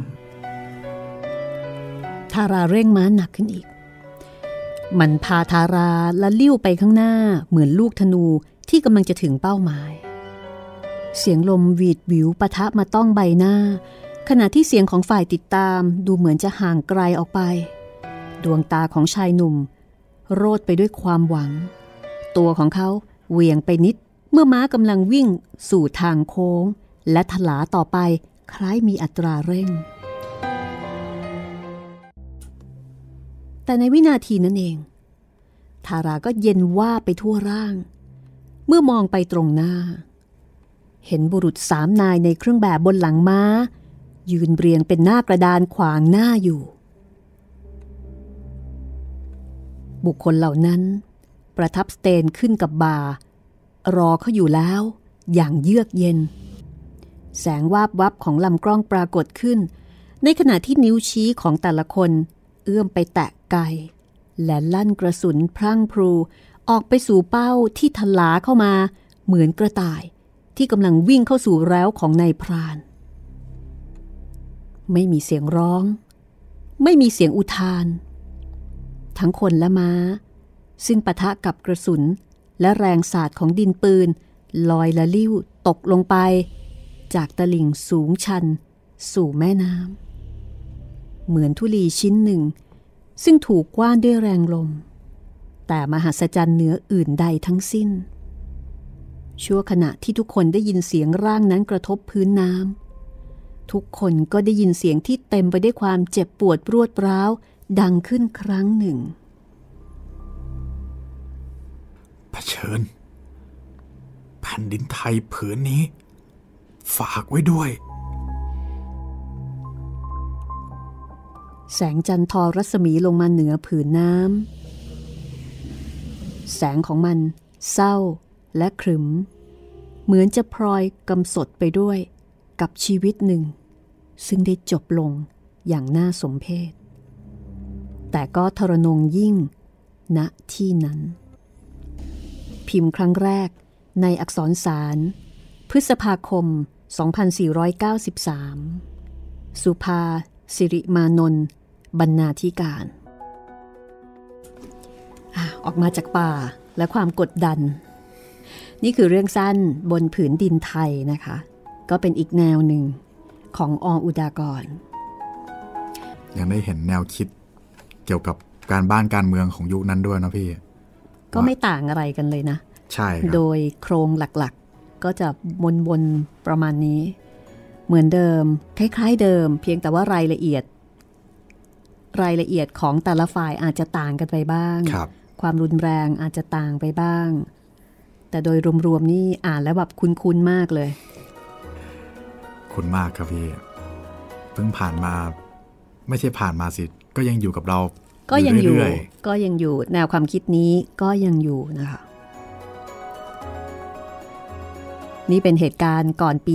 ทาราเร่งม้าหนักขึ้นอีก มันพาทาราละลิ้วไปข้างหน้าเหมือนลูกธนูที่กำลังจะถึงเป้าหมาย เสียงลมวีดวิวปะทะมาต้องใบหน้า ขณะที่เสียงของฝ่ายติดตามดูเหมือนจะห่างไกลออกไป ดวงตาของชายหนุ่ม โรดไปด้วยความหวัง ตัวของเขาเวียงไปนิด เมื่อม้ากำลังวิ่งสู่ทางโค้ง และถลาต่อไปคล้ายมีอัตราเร่ง แต่ในวินาทีนั้นเอง ทาราก็เย็นว่าไปทั่วร่าง เมื่อมองไปตรงหน้า เห็นบุรุษสามนายในเครื่องแบบบนหลังม้า ยืนเรียงเป็นหน้ากระดานขวางหน้าอยู่ บุคคลเหล่านั้น ประทับสเตนขึ้นกับบารอเขาอยู่แล้ว อย่างเยือกเย็น แสงวาบวับของลำกล้องปรากฏขึ้น ในขณะที่นิ้วชี้ของแต่ละคน เอื้อมไปแตะไกและลั่นกระสุนพรั่งพรูออกไปสู่เป้าที่ทลาเข้ามา เหมือนกระต่ายที่กำลังวิ่งเข้าสู่แล้วของนายพราน ไม่มีเสียงร้อง ไม่มีเสียงอุทาน ทั้งคนและม้า ซึ่งปะทะกับกระสุนและแรงสาดของดินปืน ลอยละลิ้วตกลงไป จากตลิ่งสูงชัน สู่แม่น้ำ เหมือนทุลีชิ้นหนึ่ง ซึ่งถูกกว้านด้วยแรงลม แต่มหัศจรรย์เหนืออื่นใดทั้งสิ้น ชั่วขณะที่ทุกคนได้ยินเสียงร่างนั้นกระทบพื้นน้ำทุกคนก็ได้ยินเสียงที่เต็มไปได้วยความเจ็บปวดรวดร้าวดังขึ้นครั้งหนึ่งเผชิญ แผ่นดินไทยผืนนี้ ฝากไว้ด้วย แสงจันทร์รัศมีลงมาเหนือผืนน้ำ แสงของมันเศร้าและขรึม เหมือนจะพลอยกำสดไปด้วยกับชีวิตหนึ่ง ซึ่งได้จบลงอย่างน่าสมเพช แต่ก็ทรนงยิ่งณที่นั้น พิมพ์ครั้งแรกในอักษรสาร พฤษภาคม 2493 สุภา สิริมานนท์บรรณาธิการออกมาจากป่าและความกดดัน นี่คือเรื่องสั้นบนผืนดินไทยนะคะ ก็เป็นอีกแนวหนึ่งของออุดากร ยังได้เห็นแนวคิดเกี่ยวกับการบ้านการเมืองของยุคนั้นด้วยนะพี่ ก็ไม่ต่างอะไรกันเลยนะ ใช่ครับโดยโครงหลักๆก็จะวนๆประมาณนี้ เหมือนเดิม คล้าย ๆ เดิม เพียงแต่ว่ารายละเอียด รายละเอียดของแต่ละฝ่ายอาจจะต่างกันไปบ้างครับความรุนแรงอาจจะต่างไปบ้าง แต่โดยรวมๆนี่อ่านแล้วแบบคุ้นๆมากเลย คุณมากครับพี่เพิ่งผ่านมา ไม่ใช่ผ่านมาสิก็ยังอยู่กับเรา ก็ยังอยู่เรื่ก็ยังอยู่ แนวความคิดนี้ก็ยังอยู่นะคะ นี่เป็นเหตุการณ์ก่อนปี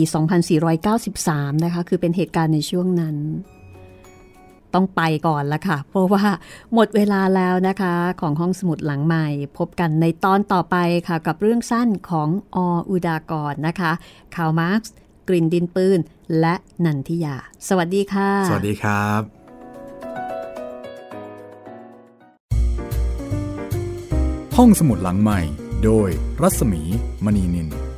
2493 นะคะ คือเป็นเหตุการณ์ในช่วงนั้น ต้องไปก่อนละค่ะ เพราะว่าหมดเวลาแล้วนะคะ ของห้องสมุดหลังไมค์ พบกันในตอนต่อไปค่ะ กับเรื่องสั้นของ อ.อุดากรนะคะคาวมาร์กส์กลิ่นดินปืน และนันทิยา สวัสดีค่ะ สวัสดีครับ ห้องสมุดหลังไมค์ โดยรัศมีมณีนิน